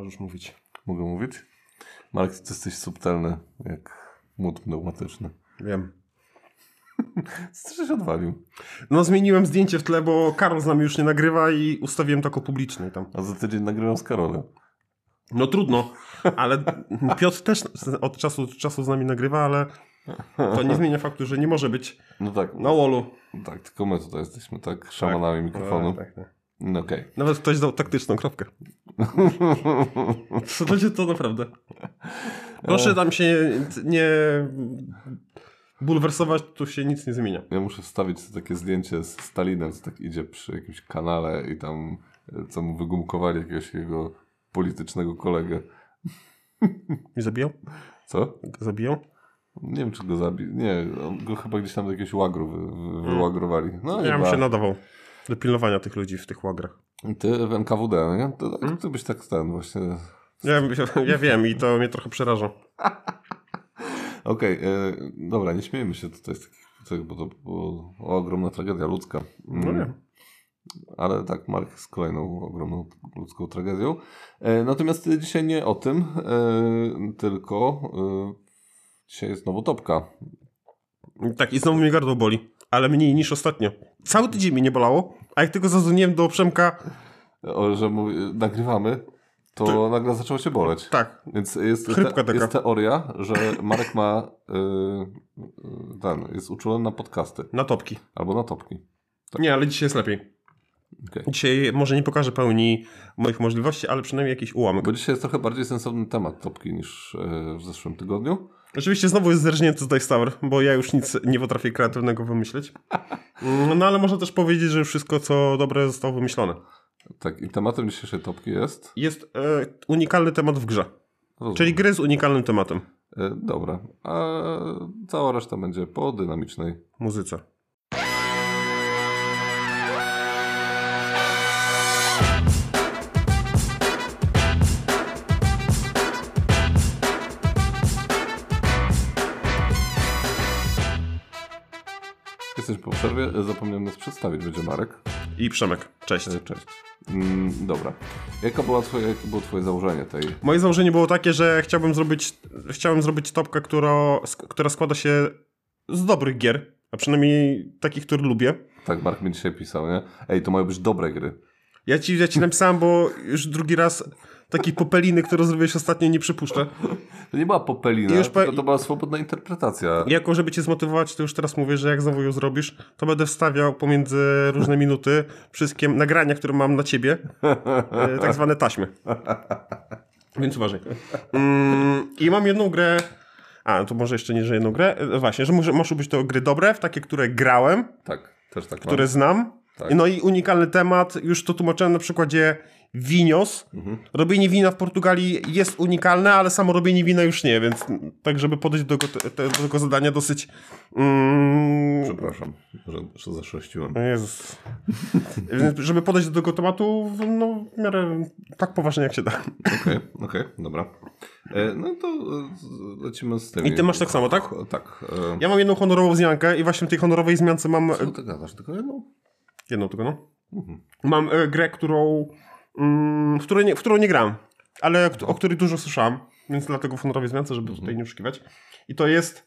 Możesz mówić. Mogę mówić? Marek, ty jesteś subtelny, jak młot pneumatyczny. Wiem. Co żeś odwalił? No zmieniłem zdjęcie w tle, bo Karol z nami już nie nagrywa i ustawiłem tako publiczne tam. A za tydzień nagrywam z Karolem. No trudno, ale Piotr też od czasu do czasu z nami nagrywa, ale to nie zmienia faktu, że nie może być No tak, na wallu. tak, tylko my tutaj jesteśmy tak szamanami mikrofonu. Tak, tak. No okej. Nawet ktoś dał taktyczną kropkę. Co to się to naprawdę? Proszę tam się nie bulwersować, tu się nic nie zmienia. Ja muszę wstawić sobie takie zdjęcie z Stalinem, co tak idzie przy jakimś kanale i tam, co mu wygumkowali jakiegoś jego politycznego kolegę. I zabijał? Co? Zabijał? Nie wiem, czy go zabił. Nie, on go chyba gdzieś tam do jakiegoś łagru wy, wy, wyłagrowali. No Hmm. Ja bym się nadawał do pilnowania tych ludzi w tych łagrach. Ty w NKWD, nie? To, Hmm? ty byś tak ten właśnie... Ja, ja wiem i to mnie trochę przeraża. Okej, e, dobra, nie śmiejmy się tutaj z takich tych, bo to była ogromna tragedia ludzka. No Mm, wiem. Ale tak, Mark z kolejną ogromną ludzką tragedią. E, natomiast dzisiaj nie o tym, e, tylko e, dzisiaj jest znowu topka. Tak, i znowu mnie gardło boli. Ale mniej niż ostatnio. Cały tydzień mnie nie bolało, a jak tylko zadzwoniłem do Przemka, O, że nagrywamy, to nagle zaczęło się boleć. tak, Więc jest, te, jest teoria, że Marek ma y, y, ten, jest uczulony na podcasty na topki. albo na topki. Nie, ale dzisiaj jest lepiej. Okej. Dzisiaj może nie pokażę pełni moich możliwości, ale przynajmniej jakiś ułamek. Bo dzisiaj jest trochę bardziej sensowny temat topki niż y, w zeszłym tygodniu. Oczywiście znowu jest zerżnięty Dice Tower, bo ja już nic nie potrafię kreatywnego wymyśleć. Mm, No ale można też powiedzieć, że wszystko co dobre zostało wymyślone. Tak, i tematem dzisiejszej topki jest. Jest e, unikalny temat w grze. Rozumiem. Czyli gry z unikalnym tematem. Y, dobra, a cała reszta będzie po dynamicznej. Muzyce. Przerwie, zapomniałem nas przedstawić, będzie Marek. I Przemek. Cześć. Y, Cześć. Mm, dobra. Jaka była twoje, jakie było twoje założenie tej... Moje założenie było takie, że chciałbym zrobić, chciałem zrobić topkę, która, która składa się z dobrych gier, a przynajmniej takich, które lubię. Tak, Mark mi dzisiaj pisał, nie? Ej, to mają być dobre gry. Ja ci, ja ci napisałem, bo już drugi raz takiej popeliny, którą zrobiłeś ostatnio, nie przypuszczę. To nie była popelina, I już to była swobodna interpretacja. Jako, żeby cię zmotywować, to już teraz mówię, że jak znowu ją zrobisz, to będę wstawiał pomiędzy różne minuty wszystkie nagrania, które mam na ciebie, e, tak zwane taśmy. Więc uważaj. Mm, I mam jedną grę. A, to może jeszcze nie, że jedną grę. E, Właśnie, że muszę, muszą być to gry dobre, w takie, które grałem, Tak, też tak które znam. Tak. No i unikalny temat, już to tłumaczyłem na przykładzie Winios. Mhm. Robienie wina w Portugalii jest unikalne, ale samo robienie wina już nie, więc tak, żeby podejść do, tego- te, do tego zadania dosyć... Mm, Przepraszam, że, że zaszłościłem. o Jezus. Żeby podejść do tego tematu, no w miarę tak poważnie jak się da. Okej, okej, dobra. E, no to e, lecimy z tym. I ty masz tak samo, tak? Tak. E, Ja mam jedną honorową wzmiankę i właśnie w tej honorowej wzmiance mam... Co ty gadasz? Tylko jedną? Jedną tylko, no. Mhm. Mam e, grę, którą, w, której nie, w którą nie grałem, ale o której dużo słyszałem, więc dlatego w honorowej zmiance, żeby tutaj nie oszukiwać. I to jest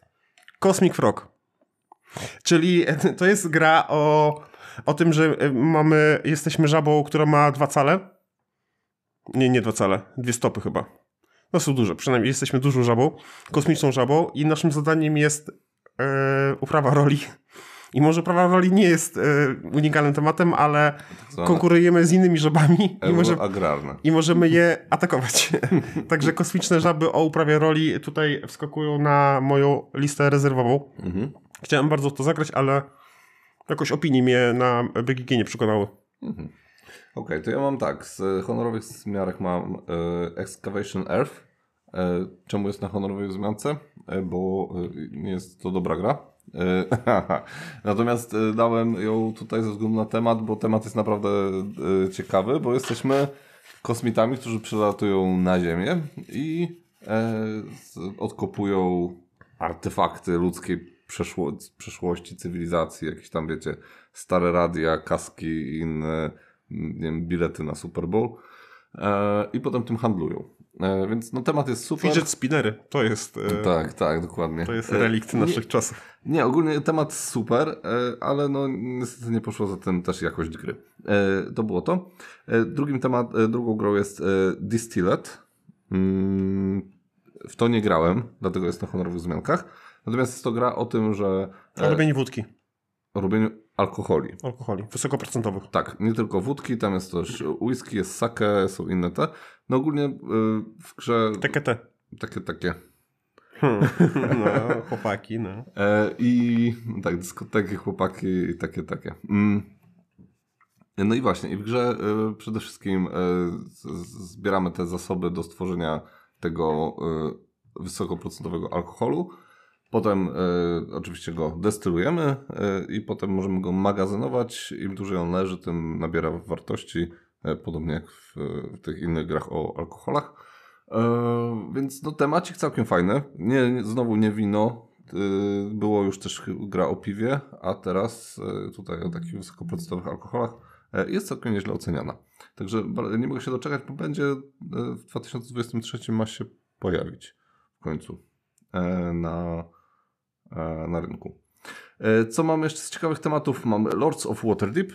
Cosmic Frog. Czyli to jest gra o, o tym, że e, mamy, jesteśmy żabą, która ma dwa cale. Nie, nie dwa cale, dwie stopy chyba. No są duże, przynajmniej jesteśmy dużą żabą, kosmiczną żabą i naszym zadaniem jest e, uprawa roli. I może uprawa roli nie jest e, unikalnym tematem, ale Zwane konkurujemy z innymi żabami i, może, i możemy je atakować. Także kosmiczne żaby o uprawie roli tutaj wskakują na moją listę rezerwową. Mhm. Chciałem bardzo w to zagrać, ale jakoś opinie mnie na BGG nie przekonały. Mhm. Okej, to ja mam tak, z honorowych zmiarek mam e, Excavation Earth. E, czemu jest na honorowej wzmiance? E, bo e, nie jest to dobra gra. E, Natomiast e, dałem ją tutaj ze względu na temat, bo temat jest naprawdę e, ciekawy, bo jesteśmy kosmitami, którzy przylatują na Ziemię i odkopują artefakty ludzkiej przeszło, przeszłości, cywilizacji, jakieś tam, wiecie, stare radia, kaski i inne, nie wiem, bilety na Super Bowl. i potem tym handlują. E, więc no temat jest super. Fidget spinnery, to jest... E, tak, tak, dokładnie. To jest relikt e, naszych nie, czasów. Nie, ogólnie temat super, ale no niestety nie poszło za tym też jakość gry. To było to. Drugim temat, drugą grą jest Distilled. Mm, w to nie grałem, dlatego jest na honorowych zmiankach. Natomiast jest to gra o tym, że... O robieniu wódki. O robieniu alkoholi. Alkoholi, wysokoprocentowych. Tak, nie tylko wódki, tam jest też whisky, jest sake, są inne te. No ogólnie w grze... Takie te. Takie, takie. Hmm. No, chłopaki, no. E, I tak, dyskoteki, chłopaki i takie, takie. Mm. No i właśnie, i w grze y, przede wszystkim y, zbieramy te zasoby do stworzenia tego y, wysokoprocentowego alkoholu. Potem oczywiście go destylujemy i potem możemy go magazynować. Im dłużej on leży, tym nabiera wartości, podobnie jak w, w tych innych grach o alkoholach. E, więc no temacik całkiem fajny. Nie, nie, znowu nie wino. E, było już też gra o piwie, a teraz e, tutaj o takich wysokoprocentowych alkoholach jest całkiem nieźle oceniana. Także nie mogę się doczekać, bo będzie w 2023 ma się pojawić w końcu na, na rynku. Co mam jeszcze z ciekawych tematów? Mam Lords of Waterdeep.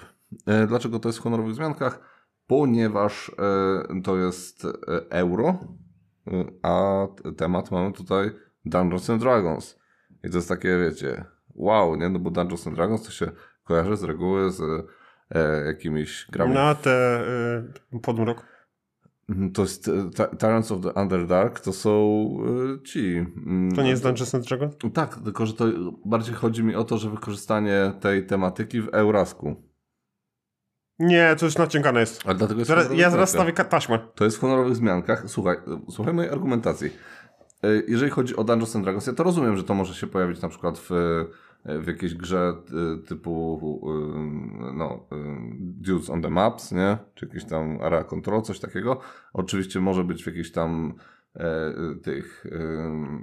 Dlaczego to jest w honorowych zmiankach? Ponieważ to jest euro, a temat mamy tutaj Dungeons and Dragons. I to jest takie, wiecie, wow, nie? No bo Dungeons and Dragons to się kojarzy z reguły z e, jakimiś grami. Na te e, podmrok. Mhm, to jest e, Tyrants of the Underdark, to są e, ci. Mm, to nie jest Dungeons and Dragons? Tak, tylko że to bardziej chodzi mi o to, że wykorzystanie tej tematyki w Eurasku. Nie, to już naciągane jest. Ale dlatego jest zaraz, ja zaraz stawię taśmę. To jest w honorowych zmiankach. Słuchaj, słuchaj mojej argumentacji. E, jeżeli chodzi o Dungeons and Dragons, ja to rozumiem, że to może się pojawić na przykład w, w jakiejś grze e, typu e, no, Dudes on the Maps, nie? Czy jakiś tam Area Control, coś takiego. Oczywiście może być w jakiejś tam tych,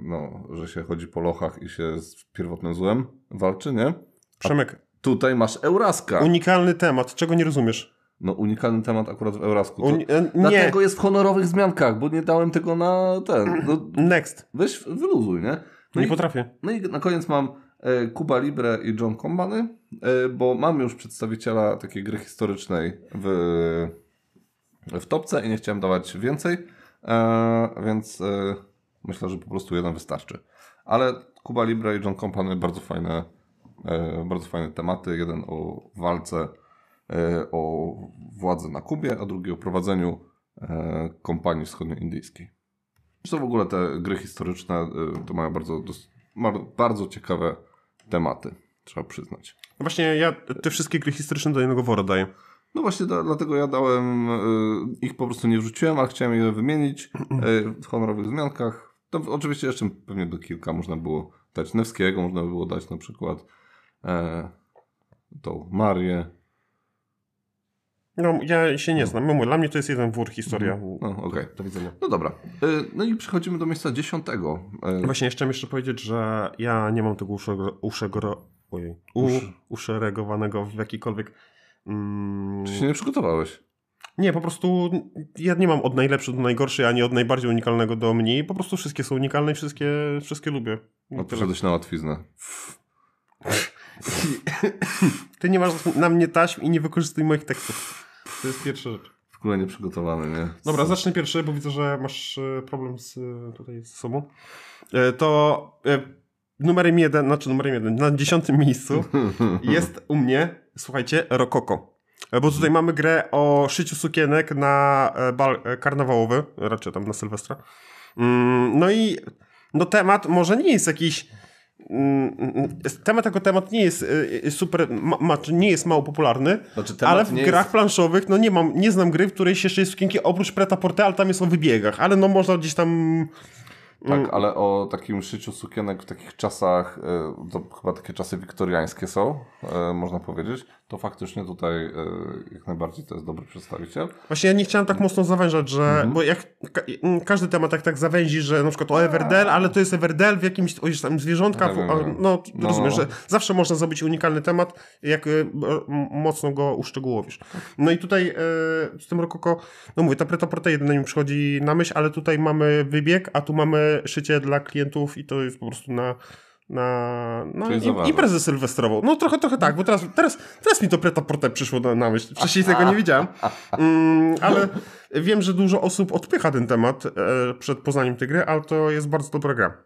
no, że się chodzi po lochach i się z pierwotnym złem walczy, nie? Przemek, Tutaj masz Euraska. Unikalny temat. Czego nie rozumiesz? No unikalny temat akurat w Eurasku. Uni e, nie. Dlatego jest w honorowych zmiankach, bo nie dałem tego na ten. No, Next. Weź, wyluzuj, nie? No nie i, potrafię. No i na koniec mam e, Kuba Libre i John Combany, e, bo mam już przedstawiciela takiej gry historycznej w, w topce i nie chciałem dawać więcej, e, więc myślę, że po prostu jeden wystarczy. Ale Kuba Libre i John Company bardzo fajne bardzo fajne tematy. Jeden o walce o władzę na Kubie, a drugi o prowadzeniu kompanii wschodnioindyjskiej. Zresztą w ogóle te gry historyczne to mają bardzo, bardzo ciekawe tematy, trzeba przyznać. No właśnie ja te wszystkie gry historyczne do jednego wora daję. No właśnie da, dlatego ja dałem, ich po prostu nie wrzuciłem, ale chciałem je wymienić w honorowych zmiankach. To oczywiście jeszcze pewnie do kilka można było dać Newskiego, można by było dać na przykład e, tą Marię. No, ja się nie znam. Dla mnie to jest jeden wór historia. Mhm. No, okej. Okay. Do widzenia. No dobra. E, no i przechodzimy do miejsca dziesiątego. E... Właśnie jeszcze chciałem jeszcze powiedzieć, że ja nie mam tego uszego, uszego, ojej, u, uszeregowanego w jakikolwiek... Mm... Czy się nie przygotowałeś? Nie, po prostu ja nie mam od najlepszego do najgorszej, ani od najbardziej unikalnego do mniej. Po prostu wszystkie są unikalne i wszystkie, wszystkie lubię. No, przeszedłeś na łatwiznę. Ty nie masz na mnie taśm i nie wykorzystuj moich tekstów. To jest pierwsza rzecz. W ogóle nieprzygotowany, nie? Dobra, zacznę pierwszy, bo widzę, że masz e, problem z, e, tutaj z sobą. E, to numerem jeden, znaczy numerem jeden, na dziesiątym miejscu jest u mnie, słuchajcie, Rokoko. Bo tutaj mamy grę o szyciu sukienek na bal karnawałowy, raczej tam na Sylwestra. Mm, no i no temat może nie jest jakiś temat jako temat nie jest y, y, super, ma, nie jest mało popularny, znaczy, ale w grach jest... planszowych no nie mam, nie znam gry, w której się jeszcze jest sukienki oprócz preta porte, ale tam jest o wybiegach, ale no można gdzieś tam... Tak, mm. ale o takim szyciu sukienek w takich czasach, y, to chyba takie czasy wiktoriańskie są, można powiedzieć, to faktycznie tutaj e, jak najbardziej to jest dobry przedstawiciel. Właśnie ja nie chciałem tak mocno zawężać, że, Mhm. bo jak ka każdy temat tak, tak zawęzi, że na przykład o Everdell, ale to jest Everdell w jakimś, o, tam zwierzątka, Tak, w, tak, a, tak. no, No, rozumiesz, no. że zawsze można zrobić unikalny temat, jak m- mocno go uszczegółowisz. No i tutaj y, z tym Rokoko, no mówię, ta jedynie mi przychodzi na myśl, ale tutaj mamy wybieg, a tu mamy szycie dla klientów i to jest po prostu na na, na Czyli im, imprezę sylwestrową. No trochę, trochę tak, bo teraz, teraz, teraz mi to Preta Porte przyszło na, na myśl. Wcześniej tego nie widziałem. Mm, ale wiem, że dużo osób odpycha ten temat e, przed poznaniem tej gry, ale to jest bardzo dobra gra.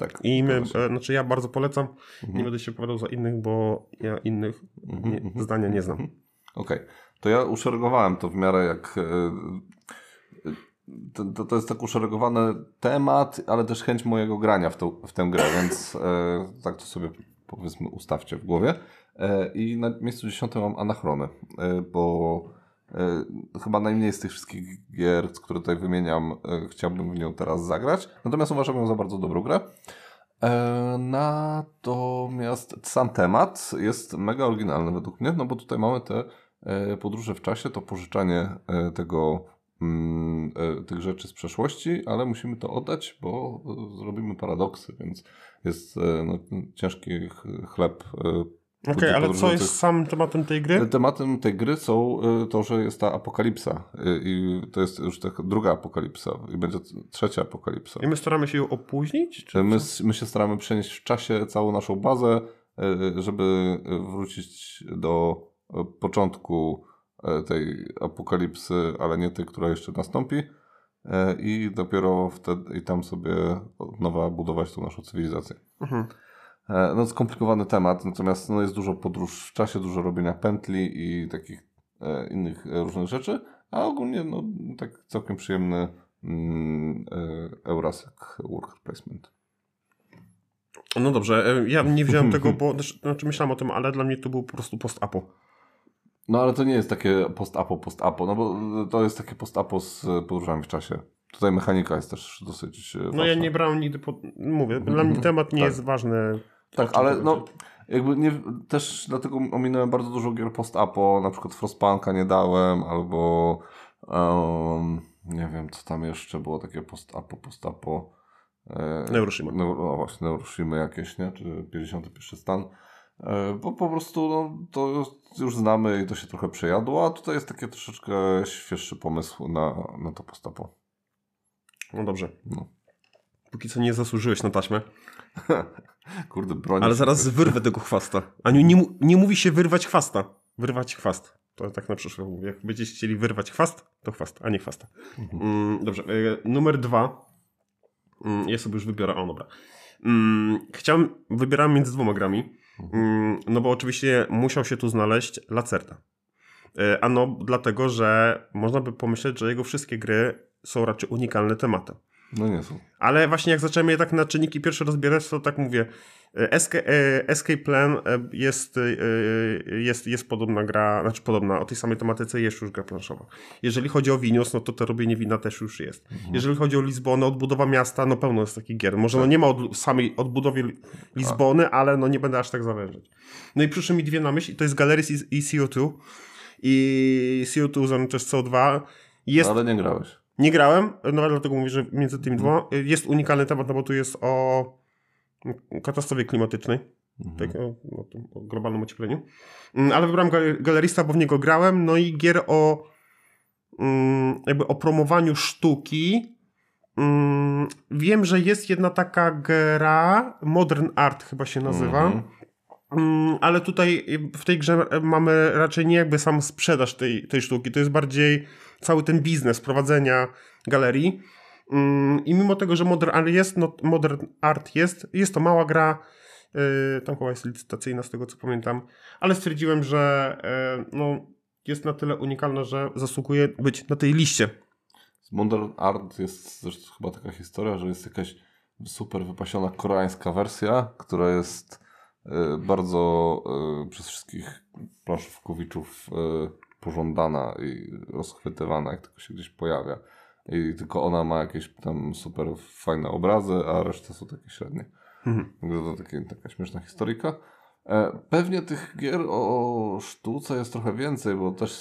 Tak. I my, e, znaczy ja bardzo polecam. Mhm. Nie będę się opowiadał za innych, bo ja innych nie, mhm. zdania nie znam. Okej, to ja uszeregowałem to w miarę jak. To, to, to jest tak uszeregowany temat, ale też chęć mojego grania w, tą, w tę grę, więc e, tak to sobie powiedzmy ustawcie w głowie. E, I na miejscu dziesiątym mam Anachrony, e, bo e, chyba najmniej z tych wszystkich gier, które tutaj wymieniam, e, chciałbym w nią teraz zagrać. Natomiast uważam ją za bardzo dobrą grę. E, Natomiast sam temat jest mega oryginalny według mnie, no bo tutaj mamy te podróże w czasie, to pożyczanie tego, tych rzeczy z przeszłości, ale musimy to oddać, bo e, zrobimy paradoksy, więc jest e, no, ciężki ch- chleb. e, Okej, ludzi ale co jest samym tematem tej gry? Tematem tej gry są to, że jest ta apokalipsa i to jest już taka druga apokalipsa i będzie trzecia apokalipsa. I my staramy się ją opóźnić? My, my się staramy przenieść w czasie całą naszą bazę, żeby wrócić do początku tej apokalipsy, ale nie tej, która jeszcze nastąpi. y, I dopiero wtedy i tam sobie od nowa budować tą naszą cywilizację. Mhm. E, No, skomplikowany temat, natomiast no, jest dużo podróż w czasie, dużo robienia pętli i takich e, innych e, różnych rzeczy, a ogólnie no, tak całkiem przyjemny mm, e, Eurasek Worker Placement. No dobrze, e, ja nie wziąłem tego, bo znaczy myślałem o tym, ale dla mnie to był po prostu post-apo. No ale to nie jest takie post-apo, post-apo, no bo to jest takie post-apo z podróżami w czasie. Tutaj mechanika jest też dosyć e, No ważna. ja nie brałem nigdy pod... Mówię, dla mnie temat nie Tak. jest ważny. Tak, ale no będzie. jakby nie, też dlatego ominąłem bardzo dużo gier post-apo, na przykład Frostpunka nie dałem, albo em, nie wiem, co tam jeszcze było takie post-apo, post-apo. E, Neuroshima. No, no właśnie, Neuroshima jakieś, nie? Czy 51 stan. E, bo po prostu no, to już znamy i to się trochę przejadło, a tutaj jest taki troszeczkę świeższy pomysł na, na to post-apo. No dobrze. No. Póki co nie zasłużyłeś na taśmę. Kurde, broń. Ale zaraz wyrwę tego chwasta. Aniu, nie, nie mówi się wyrwać chwasta. Wyrwać chwast. To tak na przyszłość mówię. Jak będziecie chcieli wyrwać chwast, to chwast, a nie chwasta. Mm, dobrze. E, numer dwa. Mm, ja sobie już wybiorę. O, dobra. Mm, chciałem, wybierałem między dwoma grami. Mm, no bo oczywiście musiał się tu znaleźć Lacerta. E, Ano dlatego, że można by pomyśleć, że jego wszystkie gry są raczej unikalne tematem. No nie są. Ale właśnie jak zacząłem je tak na czynniki pierwsze rozbierać, to tak mówię. e, Escape, e, Escape Plan e, jest, jest, jest podobna gra, znaczy podobna, o tej samej tematyce jest już gra planszowa. Jeżeli chodzi o Winius, no to to robienie wina też już jest. Jeżeli chodzi o Lizbonę, odbudowa miasta, no pełno jest takich gier. Może no nie ma od, samej odbudowy Li- Lizbony, ale no nie będę aż tak zawężać. No i przyszły mi dwie na myśl to jest Galeries i, i CO2. I CO2 znaczy CO2 jest No, ale nie grałeś. Nie grałem, no dlatego mówię, że między tymi dwoma y, jest unikalny temat, no bo tu jest o katastrofie klimatycznej, Mhm. tak, o, o, o globalnym ociepleniu. Mm, Ale wybrałem gal- galerista, bo w niego grałem, no i gier o mm, jakby o promowaniu sztuki. Mm, Wiem, że jest jedna taka gra, Modern Art chyba się nazywa. Mhm. Ale tutaj w tej grze mamy raczej nie jakby sam sprzedaż tej, tej sztuki, to jest bardziej cały ten biznes prowadzenia galerii. Mm, I mimo tego, że Modern Art jest, no, Modern Art jest, jest to mała gra, yy, tam chyba jest licytacyjna z tego co pamiętam, ale stwierdziłem, że yy, no, jest na tyle unikalna, że zasługuje być na tej liście. Z Modern Art jest zresztą chyba taka historia, że jest jakaś super wypasiona koreańska wersja, która jest y, bardzo y, przez wszystkich planszówkowiczów y, pożądana i rozchwytywana, jak tylko się gdzieś pojawia. I tylko ona ma jakieś tam super fajne obrazy, a reszta są takie średnie. Mhm. To takie, taka śmieszna historyjka. E, pewnie tych gier o sztuce jest trochę więcej, bo też,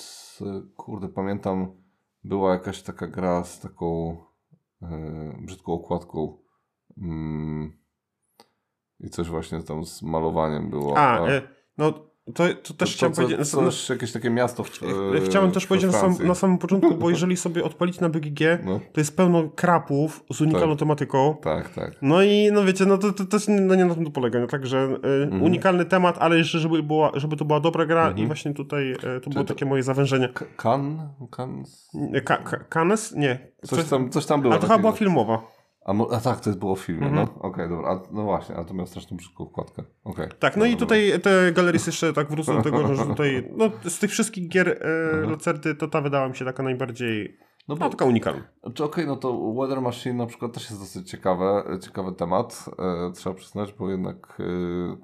e, kurde, pamiętam, była jakaś taka gra z taką e, brzydką okładką. Mm, I coś właśnie tam z malowaniem było. A, e, no to, to też to, chciałem to, powiedzieć. To też jakieś takie miasto w, e, Chciałem też powiedzieć na, sam, na samym początku, bo jeżeli sobie odpalić na BGG, No, to jest pełno krapów z unikalną Tak. tematyką. tak, tak. No i no wiecie, no to, to też no nie na tym to polega. No, także y, Mhm. unikalny temat, ale jeszcze żeby, była, żeby to była dobra gra Mhm. i właśnie tutaj y, to było to- takie moje zawężenie. Kan? Kan? Ka, ka, Canes? Nie. Coś tam, coś tam było. A to chyba była filmowa. A, a tak, to jest było w filmie, Mhm. no. Okej, dobra. A, no właśnie, a to miał straszną brzydką okładkę. Okej. Tak, no i Dobra, tutaj te galeries jeszcze tak wrócą do tego, że tutaj no, z tych wszystkich gier e, Mhm. Lacerty to ta wydała mi się taka najbardziej, No no bo, taka unikalna. czy okej, no to Weather Machine na przykład też jest dosyć ciekawe, ciekawy temat, e, trzeba przyznać, bo jednak e,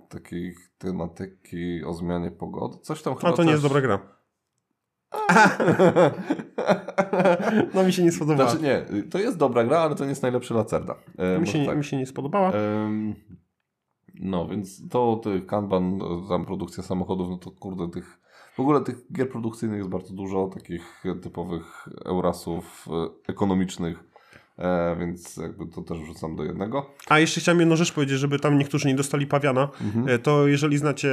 takiej tematyki o zmianie pogody, coś tam chyba A to nie też... jest dobra gra. No mi się nie spodobała. Znaczy nie, to jest dobra gra, ale to nie jest najlepszy Lacerda. E, mi, się, tak. mi się nie spodobała. Em, no, więc to tych Kanban, tam produkcja samochodów, no to kurde, tych w ogóle tych gier produkcyjnych jest bardzo dużo, takich typowych Eurasów e, ekonomicznych, e, więc jakby to też wrzucam do jednego. A jeszcze chciałem jedną rzecz powiedzieć, żeby tam niektórzy nie dostali pawiana, Mhm. e, to jeżeli znacie,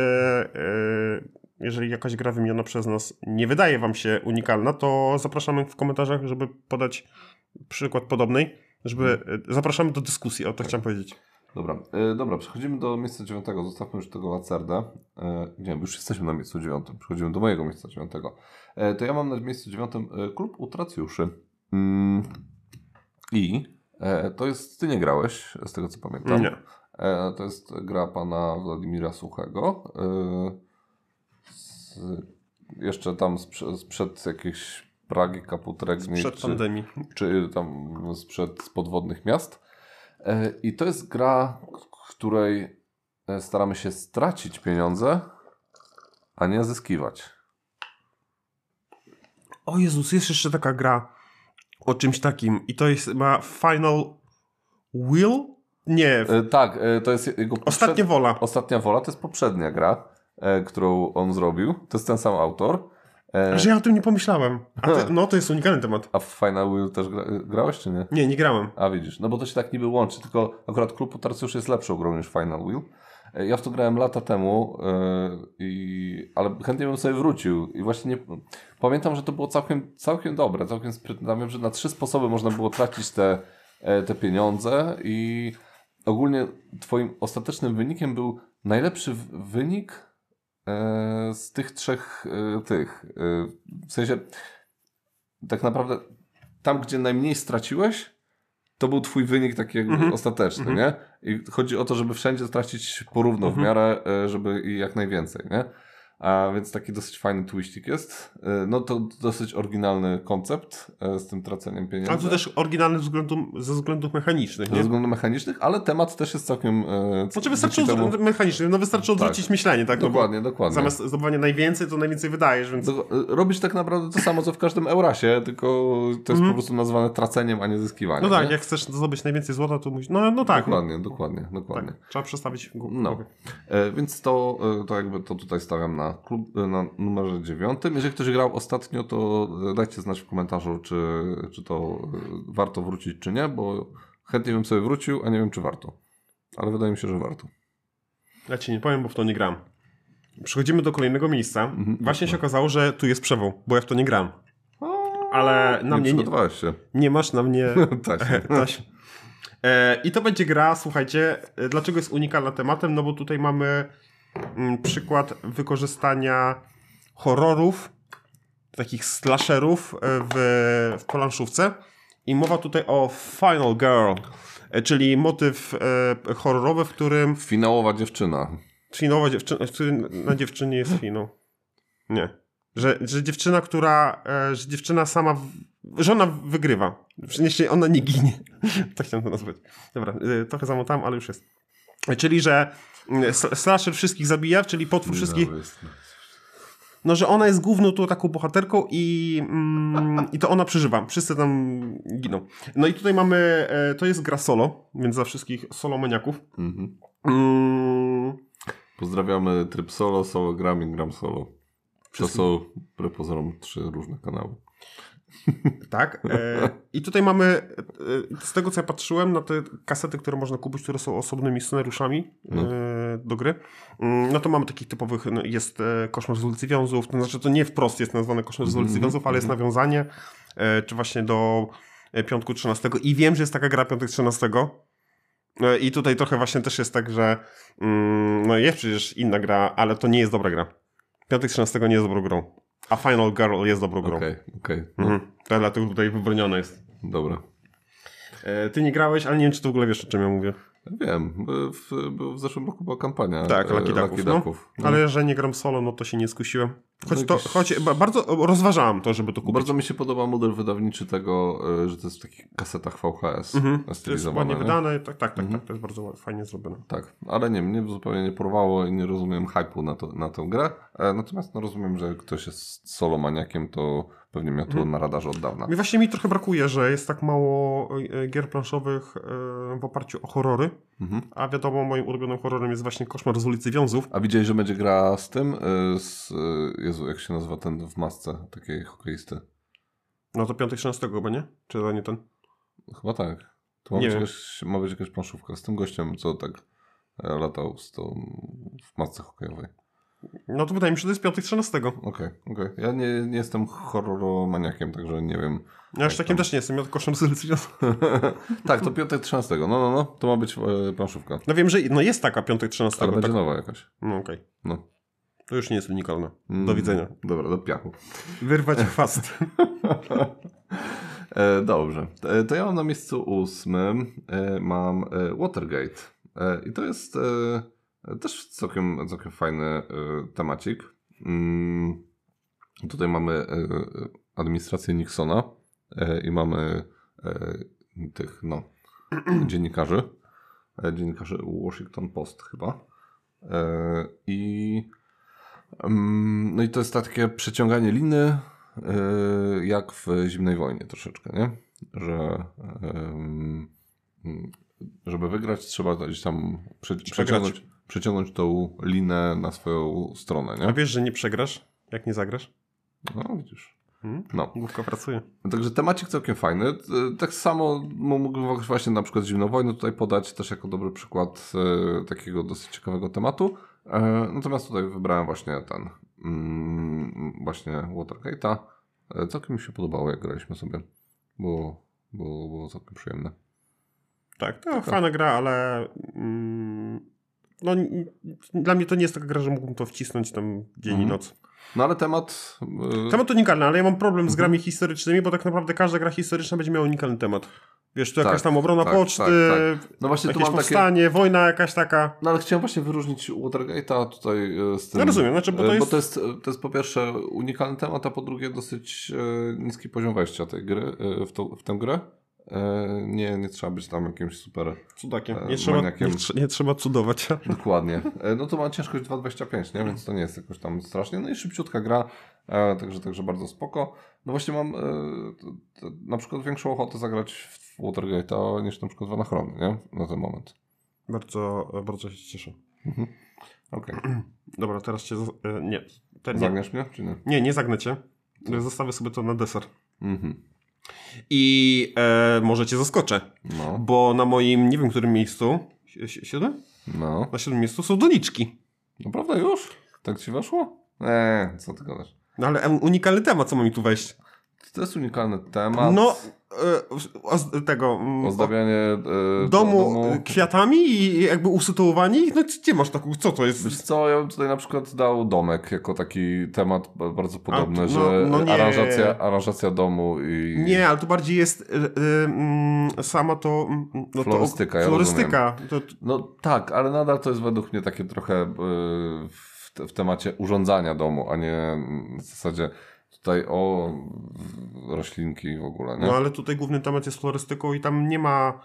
e, jeżeli jakaś gra wymieniona przez nas nie wydaje wam się unikalna, to zapraszamy w komentarzach, żeby podać przykład podobnej, żeby e, zapraszamy do dyskusji, o to chciałem powiedzieć. Dobra, e, dobra, przechodzimy do miejsca dziewiątego, zostawmy już tego Lacerdę. E, nie wiem, już jesteśmy na miejscu dziewiątym, przechodzimy do mojego miejsca dziewiątego. E, to ja mam na miejscu dziewiątym e, Klub Utracjuszy. Mm, I e, to jest, ty nie grałeś, z tego co pamiętam. Nie. To jest gra pana Władimira Suchego. Z, jeszcze tam sprze, sprzed jakiejś Pragi, Kaputregni, Przed czy, pandemii. czy tam sprzed podwodnych miast. E, I to jest gra, w której e, staramy się stracić pieniądze, a nie zyskiwać. O Jezus, jest jeszcze taka gra o czymś takim i to jest ma Final Will? Nie, E, tak, to jest jego Ostatnia poprzed- Wola. Ostatnia Wola to jest poprzednia gra, którą on zrobił. To jest ten sam autor. E, Że ja o tym nie pomyślałem. Te, no to jest unikalny temat. a w Final Will też gra, grałeś, czy nie? Nie, nie grałem. A widzisz, no bo to się tak niby łączy, tylko akurat Klub Utarcjuszy jest lepszą grą niż Final Wheel. E, Ja w to grałem lata temu, e, i, ale chętnie bym sobie wrócił i właśnie nie, pamiętam, że to było całkiem, całkiem dobre, całkiem sprytne. Wiem, że na trzy sposoby można było tracić te, e, te pieniądze i ogólnie twoim ostatecznym wynikiem był najlepszy wynik e, z tych trzech e, tych. e, w sensie tak naprawdę tam, gdzie najmniej straciłeś, to był twój wynik taki jakby Mhm. ostateczny, Mhm. nie? I chodzi o to, żeby wszędzie stracić porówno w Mhm. miarę, e, żeby i jak najwięcej, nie? A więc taki dosyć fajny twistik jest. E, No to dosyć oryginalny koncept e, z tym traceniem pieniędzy. Ale to też oryginalny względu, ze względów mechanicznych, Ze nie? względów mechanicznych, ale temat też jest całkiem... E, Znaczy wystarczy temu- mechaniczny, no wystarczy odwrócić myślenie, tak? No Dokładnie, dokładnie. Zamiast zdobywania najwięcej, to najwięcej wydajesz, więc... Do- Robisz tak naprawdę to samo, co w każdym Eurasie, tylko to jest Mhm. po prostu nazwane traceniem, a nie zyskiwaniem. No tak, nie? jak chcesz zdobyć najwięcej złota, to musisz... No, no tak. Dokładnie, dokładnie, dokładnie. tak. Trzeba przestawić w głowie. No. E, więc to, to jakby to tutaj stawiam na, klub, e, na numerze dziewiątym. Jeżeli ktoś grał ostatnio, to e, dajcie znać w komentarzu, czy, czy to e, warto wrócić, czy nie, bo chętnie bym sobie wrócił, a nie wiem, czy warto. Ale wydaje mi się, że warto. Ja ci nie powiem, bo w to nie gram. Przechodzimy do kolejnego miejsca. Mhm. Właśnie się okazało, że tu jest przewoł, bo ja w to nie gram. Ale na nie mnie nie, się. nie masz na mnie tak. taśm. E, I to będzie gra, słuchajcie, dlaczego jest unikalna tematem? No bo tutaj mamy przykład wykorzystania horrorów, takich slasherów e, w, w planszówce. I mowa tutaj o Final Girl, e, czyli motyw e, horrorowy, w którym Finałowa dziewczyna. Finałowa dziewczyna, w którym na dziewczynie jest finał. Nie. Że, że dziewczyna, która, e, że dziewczyna sama, w, że ona wygrywa. Przecież ona nie ginie. tak chciałem to nazwać. Dobra, e, trochę zamotałem, ale już jest. Czyli, że mm, slasher wszystkich zabija, czyli potwór wszystkich, no, że ona jest główną tu taką bohaterką i, mm, i to ona przeżywa. Wszyscy tam giną. No i tutaj mamy, e, to jest gra solo, więc dla wszystkich solomaniaków. Mhm. Mm, Pozdrawiamy tryb solo, solo gram i gram solo. To są wbrew pozorom trzy różne kanały. Tak. E, I tutaj mamy, e, z tego co ja patrzyłem, na te kasety, które można kupić, które są osobnymi scenariuszami No. e, do gry, mm, no to mamy takich typowych, no, jest e, Koszmar z ulicy Wiązów, to znaczy to nie wprost jest nazwane Koszmar z ulicy Mhm, Wiązów, ale jest nawiązanie, e, czy właśnie do e, Piątku 13 i wiem, że jest taka gra Piątek 13 E, i tutaj trochę właśnie też jest tak, że mm, no jest przecież inna gra, ale to nie jest dobra gra. Piątek 13 nie jest dobrą grą. A Final Girl jest dobrą grą. Okej, okej. No, Mhm. To dlatego tutaj wybronione jest. Dobra. E, ty nie grałeś, ale nie wiem, czy ty w ogóle wiesz, o czym ja mówię. Wiem, bo w, w zeszłym roku była kampania Tak, e, Lucky Ducków, no. Ducków. No. Ale że nie gram solo, no to się nie skusiłem. Choć, No to, choć ba- bardzo rozważałem to, żeby to kupić. Bardzo mi się podoba model wydawniczy tego, e, że to jest w takich kasetach VHS Mhm. To jest stylizowane. ładnie nie? wydane, tak, tak, tak, Mhm. tak, to jest bardzo fajnie zrobione. Tak, ale nie, mnie zupełnie nie porwało i nie rozumiem hype'u na, to, na tę grę. E, natomiast no, rozumiem, że ktoś jest solomaniakiem, to pewnie miał to Mhm. na radarze od dawna. Mi właśnie mi trochę brakuje, że jest tak mało e, gier planszowych w oparciu o horrory, Mhm. a wiadomo, moim ulubionym horrorem jest właśnie Koszmar z ulicy Wiązów. A widziałeś, że będzie gra z tym? Z, Jezu, jak się nazywa ten w masce takiej hokeisty? No to piątek 13 chyba, nie? Czy to nie ten? Chyba tak. To ma, Nie być wiem. jakaś, ma być jakaś planszówka z tym gościem, co tak e, latał z tą w masce hokejowej. No to wydaje mi się, że to jest piątek 13. Okej, okej. Ja nie, nie jestem horroromaniakiem, także nie wiem. Ja już Tak, takim tam. też nie jestem, ja tylko tak, to piątek 13. No, no, no. To ma być e, planszówka. No wiem, że no jest taka piątek 13. Ale tak. będzie nowa jakaś. No okej. No. To już nie jest unikalne. Mm, Do widzenia. Dobra, do piachu. Wyrwać chwast. E, dobrze. E, to ja mam na miejscu ósmym. E, mam Watergate. I to jest też całkiem, całkiem fajny temacik. Mm, tutaj mamy administrację Nixona i mamy tych, no, dziennikarzy. Dziennikarzy Washington Post chyba. I mm, no i to jest takie przeciąganie liny, e, jak w zimnej wojnie troszeczkę, nie? Że żeby wygrać, trzeba gdzieś tam prze, przeciągnąć, przeciągnąć tą linę na swoją stronę, A nie? wiesz, że nie przegrasz, jak nie zagrasz? No, widzisz. Hmm? No. Główka pracuje. Także temacik całkiem fajny. E, Tak samo mógłbym właśnie na przykład zimną wojnę tutaj podać też jako dobry przykład e, takiego dosyć ciekawego tematu. E, natomiast tutaj wybrałem właśnie ten mm, właśnie Watergate'a. E, całkiem mi się podobało jak graliśmy sobie. Było, było, było całkiem przyjemne. Tak, to fajna gra, ale mm, no, dla mnie to nie jest taka gra, że mógłbym to wcisnąć tam dzień i Mhm. noc. No ale temat... e, Temat unikalny, ale ja mam problem z Mhm. grami historycznymi, bo tak naprawdę każda gra historyczna będzie miała unikalny temat. Wiesz, tu Tak, jakaś tam obrona tak, poczty, tak, No właśnie tu jakieś mam takie... powstanie, wojna jakaś taka. No ale chciałem właśnie wyróżnić Watergate'a tutaj e, z tym. Ja rozumiem, znaczy, bo to e, jest- to jest, to jest po pierwsze unikalny temat, a po drugie dosyć e, niski poziom wejścia tej gry, w, tą, w tę grę. E, nie, nie trzeba być tam jakimś super Cudakiem. E, Nie trzeba, nie, nie trzeba cudować. dokładnie. E, no to ma ciężkość 2.25, nie? więc to nie jest jakoś tam strasznie. No i szybciutka gra, także, także bardzo spoko. No właśnie mam to, to, na przykład większą ochotę zagrać w Watergate'a niż na przykład w Anachrony, nie? Na ten moment. Bardzo, bardzo się cieszę. Mhm. Okej. Dobra, teraz cię... Nie, te, nie, Zagniesz mnie, czy nie? nie, nie zagnę cię. Zostawię sobie to na deser. Mhm. I e, może cię zaskoczę, No, bo na moim, nie wiem którym miejscu, si- si- siódmym? no. Na siódmym miejscu są doniczki. Naprawdę już? Tak ci weszło? Eee, co ty gadasz? No ale unikalny temat, co ma mi tu wejść? To jest unikalny temat. No, e, z- tego... mm, Ozdabianie e, domu, e, kwiatami i jakby usytuowani. No gdzie masz taką, co to jest? Wiesz co, ja bym tutaj na przykład dał domek jako taki temat ba- bardzo podobny, no- że no nie. aranżacja, aranżacja domu i... Nie, ale tu bardziej jest e, e, mm, sama to... mm, No Florystyka, to, ja Florystyka. To, No tak, ale nadal to jest według mnie takie trochę e, w, w temacie urządzania domu, a nie w zasadzie tutaj o roślinki w ogóle, nie? no ale tutaj główny temat jest florystyką i tam nie ma...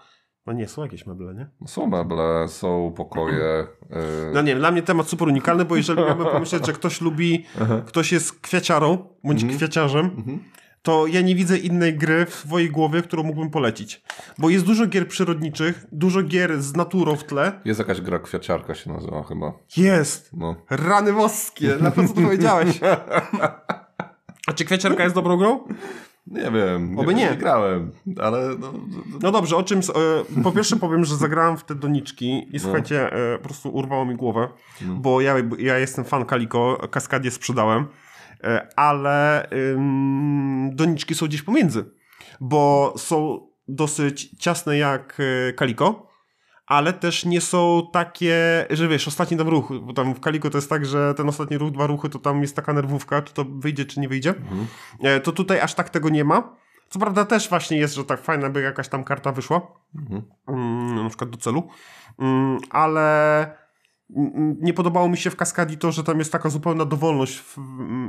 No nie, są jakieś meble, nie? Są meble, są pokoje. e, No nie, dla mnie temat super unikalny, bo jeżeli miałbym pomyśleć, że ktoś lubi, ktoś jest kwiaciarą, bądź Mhm. kwiaciarzem, mhm. to ja nie widzę innej gry w swojej głowie, którą mógłbym polecić. Bo jest dużo gier przyrodniczych, dużo gier z naturą w tle. Jest jakaś gra kwiaciarka się nazywa chyba. Jest! No. Rany boskie, na pewno co to powiedziałeś. A czy kwiaciarka jest dobrą grą? Nie wiem. Oby nie. nie grałem, ale no, No dobrze, o czym. E, po pierwsze powiem, że zagrałem w te doniczki i słuchajcie, e, po prostu urwało mi głowę, bo ja, ja jestem fan Kaliko, kaskadię sprzedałem, e, ale doniczki są gdzieś pomiędzy, bo są dosyć ciasne jak e, Kaliko. Ale też nie są takie, że wiesz, ostatni tam ruch, bo tam w Kaliko to jest tak, że ten ostatni ruch, dwa ruchy, to tam jest taka nerwówka, czy to wyjdzie, czy nie wyjdzie. E, To tutaj aż tak tego nie ma. Co prawda też właśnie jest, że tak fajna by jakaś tam karta wyszła. Mm, na przykład do celu. Mm, ale nie podobało mi się w Kaskadii to, że tam jest taka zupełna dowolność w,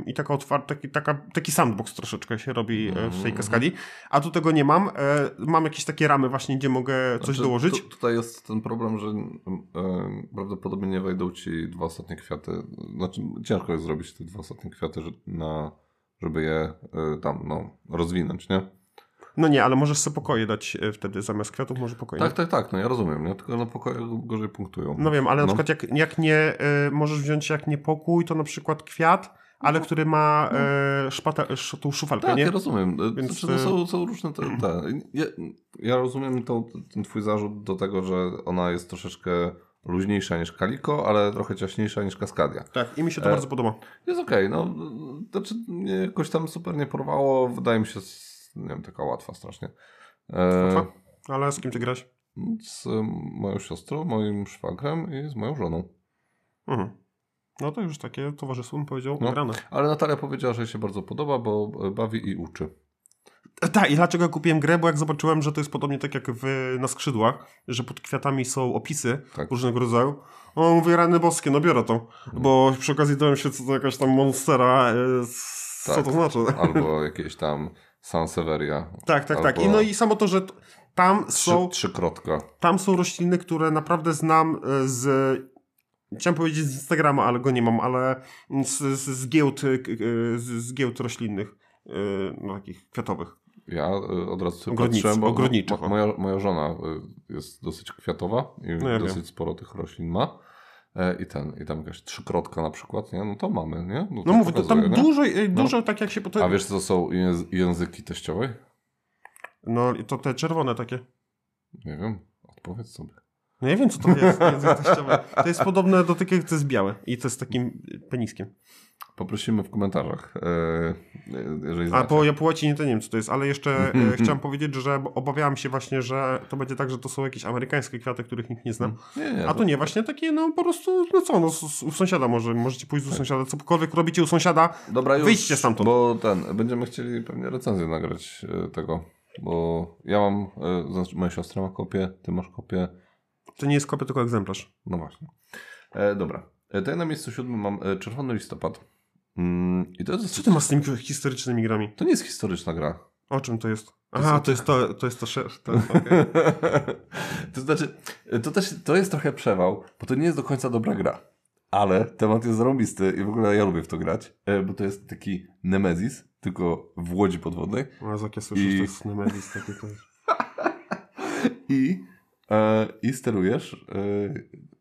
i taka otwarta, taki, taka, taki sandbox troszeczkę się robi e, w tej Kaskadii. A tu tego nie mam. E, Mam jakieś takie ramy właśnie, gdzie mogę coś Znaczy, dołożyć. Tu, tutaj jest ten problem, że e, prawdopodobnie nie wejdą ci dwa ostatnie kwiaty. Znaczy, ciężko jest zrobić te dwa ostatnie kwiaty, że, na, żeby je e, tam no, rozwinąć, nie? No nie, ale możesz sobie pokoje dać e, wtedy zamiast kwiatów, może pokoje. Tak, tak, tak, no ja rozumiem, nie? Tylko na pokoju gorzej punktują. No wiem, ale na No. przykład jak, jak nie y, możesz wziąć jak nie pokój, to na przykład kwiat, ale który ma y, szpata, sz, tą szufalkę, Tak, nie? ja rozumiem. Więc, znaczy, no, są, są różne te, te. Ja, ja rozumiem to, ten twój zarzut do tego, że ona jest troszeczkę luźniejsza niż Kaliko, ale trochę ciaśniejsza niż Kaskadia. Tak, i mi się to E, bardzo podoba. Jest okej, no. Znaczy, mnie jakoś tam super nie porwało. Wydaje mi się, nie wiem, taka łatwa strasznie. E, Łatwa? Ale z kim ty grasz? z moją siostrą, moim szwagrem i z moją żoną. Mhm. No to już takie towarzystwo bym powiedział No. grane. Ale Natalia powiedziała, że się bardzo podoba, bo e, bawi i uczy. E, Tak, i dlaczego kupiłem grę? Bo jak zobaczyłem, że to jest podobnie tak jak w, na skrzydłach, że pod kwiatami są opisy Tak. różnego rodzaju. O, mówię, rany boskie, no biorę to. Bo przy okazji dałem się, co to jakaś tam monstera, s- co Tak. to znaczy? Albo jakieś tam Sanseveria. Tak, tak, tak. I Albo no i samo to, że tam Trzy, są, trzykrotka. tam są rośliny, które naprawdę znam e, z... Chciałem powiedzieć z Instagrama, ale go nie mam, ale z, z, z giełd, e, z, z giełd roślinnych, e, no, takich kwiatowych. Ja od razu Ogrodnic- bo ogrodniczych, moja, moja żona jest dosyć kwiatowa i No ja dosyć wiem. sporo tych roślin ma. E, I ten, i tam jakaś trzykrotka na przykład, nie? No to mamy, nie? No to mówię, to tam pokazuje, nie? dużo, e, dużo tak jak się... potem- A wiesz co są jęz- języki teściowe? No i to te czerwone takie. Nie wiem, odpowiedz sobie. No ja wiem, co to jest. język teściowy. To jest podobne do takiego, to jest białe i to jest takim peniskiem. Poprosimy w komentarzach, e, e, jeżeli A po, ja po łacinie to nie wiem, co to jest, ale jeszcze e, chciałem powiedzieć, że obawiałem się właśnie, że to będzie tak, że to są jakieś amerykańskie kwiaty, których nikt nie zna. Nie, nie, A tu nie, właśnie takie, no po prostu, no co, no u sąsiada może, możecie pójść do sąsiada, cokolwiek robicie u sąsiada, Dobra, już, Wyjdźcie stamtąd. Bo ten, będziemy chcieli pewnie recenzję nagrać tego, bo ja mam, znaczy moja siostra ma kopię, ty masz kopię, to nie jest kopia, tylko egzemplarz. no właśnie. E, dobra, to ja na miejscu siódmym mam Czerwony Listopad. Mm, I to jest Co ty masz z tymi historycznymi grami? To nie jest historyczna gra. O czym to jest? Aha, to jest to, to jest to, sze- to okej. to znaczy, to też to jest trochę przewał, bo to nie jest do końca dobra gra. Ale temat jest zarąbisty i w ogóle ja lubię w to grać, e, bo to jest taki Nemesis, tylko w łodzi podwodnej. Jezu, jak ja słyszę, I- to jest Nemezis takie to jest. I, e, i sterujesz e,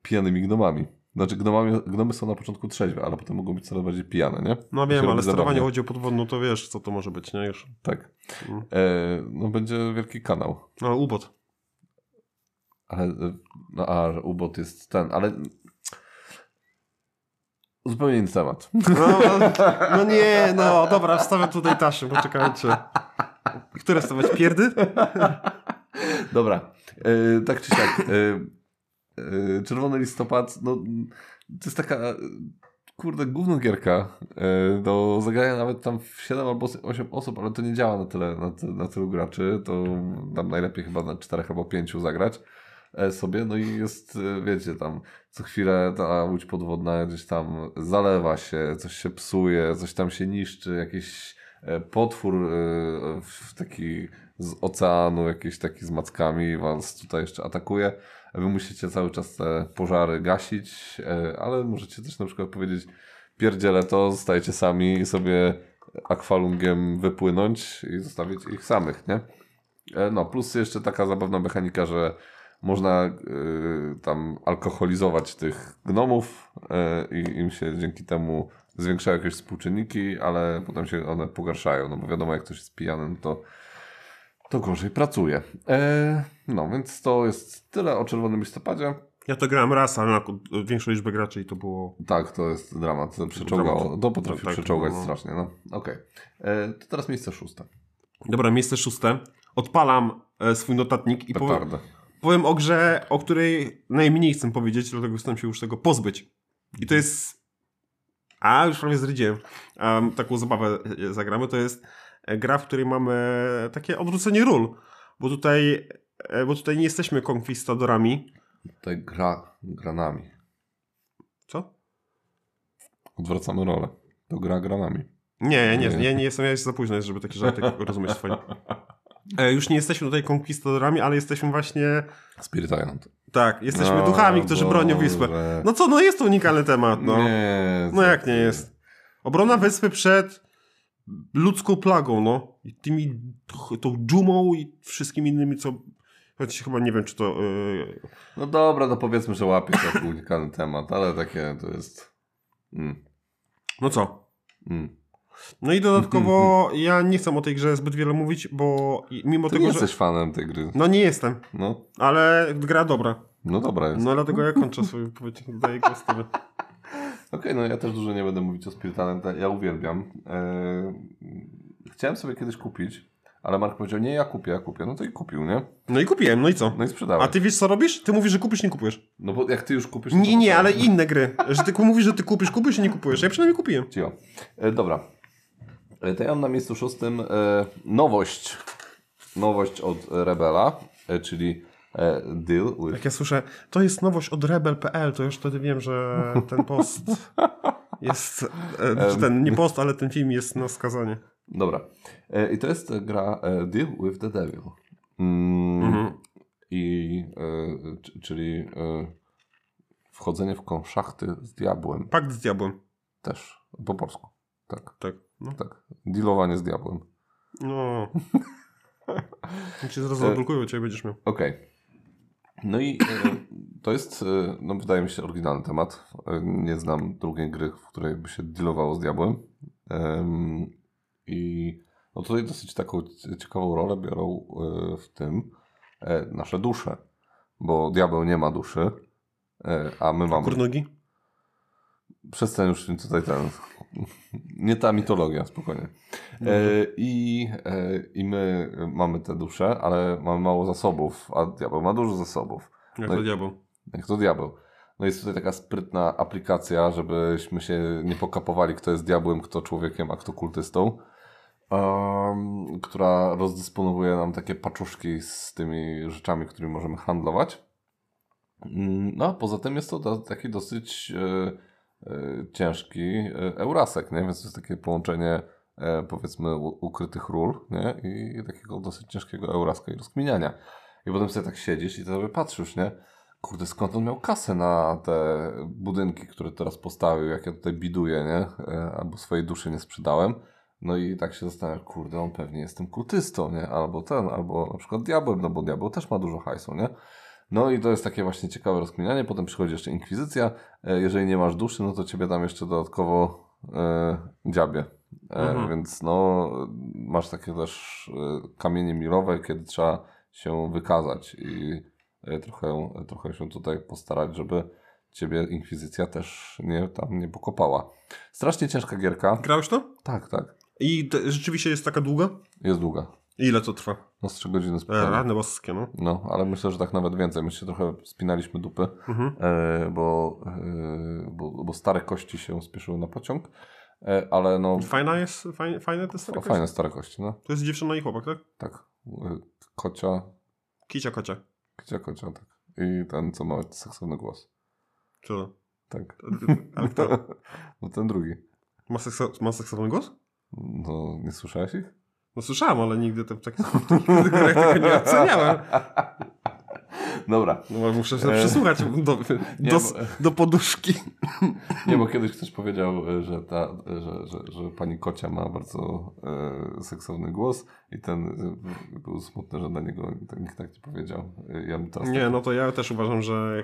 pijanymi gnomami. Znaczy, gnomami, gnomy są na początku trzeźwe, ale potem mogą być coraz bardziej pijane, nie? No wiem, ale sterowanie zabawnie. łodzią podwodną to wiesz, co to może być, nie? Już. Tak. Mm. E, no będzie wielki kanał. No, ubot. Ale, e, no a, ubot jest ten, ale zupełnie inny temat. No, no nie, no dobra, wstawiam tutaj taszę, poczekajcie. Które stawiać? Pierdy? Dobra, e, tak czy siak. E, Czerwony listopad, no to jest taka e, kurde gówno gierka. E, do zagrania nawet tam w 7 albo 8 osób, ale to nie działa na tyle, na, na tylu graczy, to tam najlepiej chyba na 4 albo 5 zagrać e, sobie, no i jest, e, wiecie, tam co chwilę ta łódź podwodna gdzieś tam zalewa się, coś się psuje, coś tam się niszczy, jakiś e, potwór e, taki z oceanu, jakiś taki z mackami was tutaj jeszcze atakuje. Wy musicie cały czas te pożary gasić, e, ale możecie też na przykład powiedzieć pierdziele to, zostajecie sami i sobie akwalungiem wypłynąć i zostawić ich samych, nie? E, no, plus jeszcze taka zabawna mechanika, że można y, tam alkoholizować tych gnomów y, i im się dzięki temu zwiększają jakieś współczynniki, ale potem się one pogarszają, no bo wiadomo, jak ktoś jest pijany, no to, to gorzej pracuje. No, więc to jest tyle o Czerwonym Listopadzie. Ja to grałem raz, ale na większą liczbę graczy i to było... Tak, to jest dramat. Przeczołgało. To potrafi tak, przeczołgać no. strasznie, no. Okej. Okay. To teraz miejsce szóste. Dobra, miejsce szóste. Odpalam e, swój notatnik i powiem, powiem o grze, o której najmniej chcę powiedzieć, dlatego chcę się już tego pozbyć. I to jest... A, już prawie zdradziłem. Um, taką zabawę e, zagramy. To jest e, gra, w której mamy takie odwrócenie ról. Bo tutaj, e, bo tutaj nie jesteśmy konkwistadorami. Tutaj gra granami. Co? Odwracamy rolę. To gra granami. Nie, nie, nie, nie jestem, ja jest za późno, żeby taki żarty rozumieć swoje. E, już nie jesteśmy tutaj konkwistadorami, ale jesteśmy właśnie... Spirit Island. Tak, jesteśmy No, duchami, którzy bronią Boże. wyspę. No co, no jest to unikalny temat, no. Nie, No jak nie jest? Obrona wyspy przed ludzką plagą, no. I tymi, tą dżumą i wszystkimi innymi, co... Choć chyba nie wiem, czy to... Yy... No dobra, no powiedzmy, że łapie to unikalny temat, ale takie to jest... Mm, No co? mm. No i dodatkowo ja nie chcę o tej grze zbyt wiele mówić, bo mimo Ty tego, nie że... jesteś fanem tej gry. No nie jestem, No, ale gra dobra. no dobra jest. No dlatego ja kończę swoją wypowiedź, daję głos. Okej, no ja też dużo nie będę mówić o Spirit Island, ja uwielbiam. Eee, chciałem sobie kiedyś kupić, ale Mark powiedział, nie, ja kupię, ja kupię. No to i kupił, nie? No i kupiłem, no i co? No i sprzedałem. A ty wiesz co robisz? Ty mówisz, że kupisz, nie kupujesz. No bo jak ty już kupisz... no Nie, nie, ale inne gry. Że ty mówisz, że ty kupisz, kupisz i nie kupujesz. Ja przynajmniej kupiłem. Cio. E, dobra. E, to ja mam na miejscu szóstym e, nowość. Nowość od Rebela, e, czyli e, Deal with... Jak ja słyszę, to jest nowość od rebel.pl, to już wtedy wiem, że ten post jest, e, czy ten, nie post, ale ten film jest na skazanie. Dobra. E, I to jest gra e, Deal with the Devil. Mm, Mhm. I, e, czyli e, wchodzenie w konszachty z diabłem. Pakt z diabłem. Też. Po polsku. Tak, Tak. No. tak. Dealowanie z diabłem. no. Jak się zaraz zablokują, ciebie będziesz miał. Okej. No i to jest, no wydaje mi się, oryginalny temat. Nie znam drugiej gry, w której by się dealowało z diabłem. Em, I no tutaj dosyć taką ciekawą rolę biorą e, w tym e, nasze dusze. Bo diabeł nie ma duszy, e, a my mamy. Kurnogi? Przestań już tutaj ten. Nie ta mitologia, spokojnie. E, i, e, I my mamy te dusze, ale mamy mało zasobów, a diabeł ma dużo zasobów. Jak No to i- diabeł. Jak to diabeł. No jest tutaj taka sprytna aplikacja, żebyśmy się nie pokapowali, kto jest diabłem, kto człowiekiem, a kto kultystą. Em, która rozdysponowuje nam takie paczuszki z tymi rzeczami, którymi możemy handlować. Mm, No, a poza tym jest to taki dosyć e, e, ciężki e, Eurasek, nie? Więc to jest takie połączenie powiedzmy u, ukrytych ról, nie? I takiego dosyć ciężkiego Euraska i rozkminiania. I potem sobie tak siedzisz i sobie patrzysz, nie? Kurde, skąd on miał kasę na te budynki, które teraz postawił, jak ja tutaj biduję, nie? Albo swojej duszy nie sprzedałem. No i tak się zastanawiam, kurde, on pewnie jest tym kultystą, nie? Albo ten, albo na przykład diabłem, no bo diabeł też ma dużo hajsu, nie? No i to jest takie właśnie ciekawe rozkminianie. Potem przychodzi jeszcze inkwizycja. E, Jeżeli nie masz duszy, no to ciebie tam jeszcze dodatkowo e, dziabie. E, Mhm. Więc no, masz takie też e, kamienie milowe, kiedy trzeba się wykazać i e, trochę, trochę się tutaj postarać, żeby ciebie inkwizycja też nie, tam nie pokopała. Strasznie ciężka gierka. Grałeś to? Tak, tak. I te, rzeczywiście jest taka długa? Jest długa. I ile to trwa? No z 3 godziny E, spokojnie. rany boskie, no. No, ale myślę, że tak nawet więcej. My się trochę spinaliśmy dupy, Mhm. e, bo, e, bo, bo stare kości się spieszyły na pociąg, e, ale no, Fajna jest, fajne, fajne te stare o, kości? fajne stare kości, no. To jest dziewczyna i chłopak, tak? Tak. E, Kocia, Kicia kocia. kocia, kocia, tak. I ten, co ma seksowny głos. Co? Tak. Ale kto? No ten drugi. Ma, seksa, ma seksowny głos? No, nie słyszałeś ich? No słyszałem, ale nigdy te, kategoriach tego nie oceniałem. Dobra. No, muszę sobie przesłuchać do, Nie, do, bo- do poduszki. Nie, bo kiedyś ktoś powiedział, e, że, ta, e, że, że, że pani Kocia ma bardzo e, seksowny głos i ten e, był smutny, że dla niego tak- nikt tak nie powiedział. E, Ja Nie, no to ja też uważam, że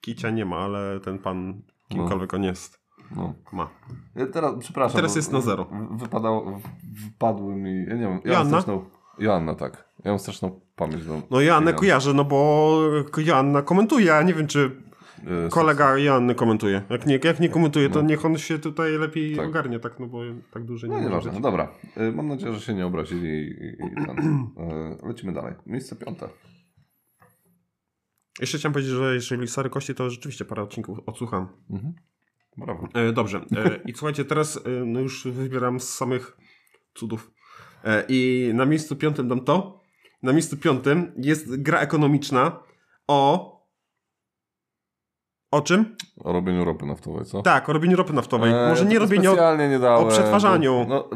Kicia nie ma, ale ten pan kimkolwiek on jest, no. ma. Ja Teraz, przepraszam. Teraz jest na zero. Wypadało, wypadły mi, ja nie wiem. Ja Joanna? straszną, Joanna, tak. Ja mam straszną pamięć. Do, No Joannę Joanny. kojarzę, no bo Joanna komentuje, a nie wiem czy E, kolega Joanny komentuje. Jak nie, jak nie komentuje, to No. niech on się tutaj lepiej Tak. ogarnie, tak, no bo tak duży nie No nieważne, no dobra. E, Mam nadzieję, że się nie obrazili i, i, i ten. E, Lecimy dalej. Miejsce piąte. Jeszcze chciałem powiedzieć, że jeżeli Sary Kości, to rzeczywiście parę odcinków odsłucham. Mhm. Brawo. E, dobrze. E, I słuchajcie, teraz e, no już wybieram z samych cudów. I na miejscu piątym dam to. Na miejscu piątym jest gra ekonomiczna o... O czym? O robieniu ropy naftowej, co? Tak, o robieniu ropy naftowej. Eee, Może nie robieniu... specjalnie nie dałem. o przetwarzaniu. Bo, no,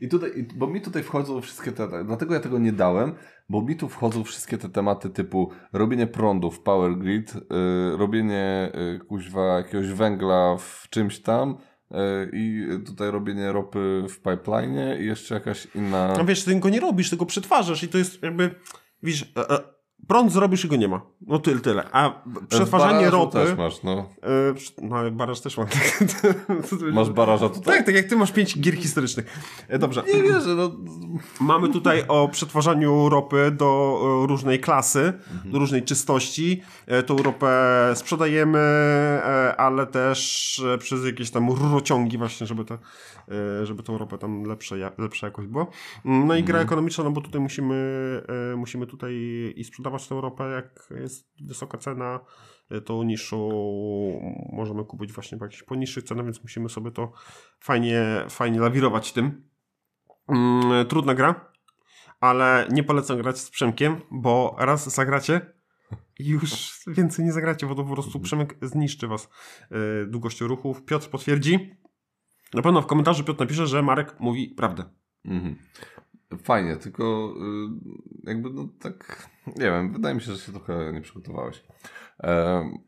I tutaj, bo mi tutaj wchodzą wszystkie te, dlatego ja tego nie dałem, bo mi tu wchodzą wszystkie te tematy typu robienie prądu w power grid, y, robienie y, kuźwa jakiegoś węgla w czymś tam y, i tutaj robienie ropy w pipeline i jeszcze jakaś inna... No wiesz, ty go nie robisz, tylko przetwarzasz i to jest jakby... Widzisz, e, e, prąd zrobisz i go nie ma. No tyle, tyle. A przetwarzanie ropy... też masz, no. Przy- no baraż też ma. Masz baraża tutaj? Tak, tak jak ty masz pięć gier historycznych. E, Dobrze. Nie wierzę, no. Mamy tutaj o przetwarzaniu ropy do e, różnej klasy, do różnej czystości. Tą ropę sprzedajemy, ale też przez jakieś tam rurociągi właśnie, żeby, to, żeby tą ropę tam lepsze, lepsza jakość była. Mm, No i gra ekonomiczna, no bo tutaj musimy, musimy tutaj i sprzedawać tę ropę, jak jest wysoka cena, e, tą niższą możemy kupić właśnie po jakichś poniższych cenach, więc musimy sobie to fajnie, fajnie lawirować tym. Mm, trudna gra, ale nie polecam grać z Przemkiem, bo raz zagracie i już więcej nie zagracie, bo to po prostu Przemek zniszczy was yy, długością ruchów. Piotr potwierdzi. Na pewno w komentarzu Piotr napisze, że Marek mówi prawdę. Mhm. Fajnie, tylko y, jakby no tak, nie wiem, wydaje mi się, że się trochę nie przygotowałeś. Em,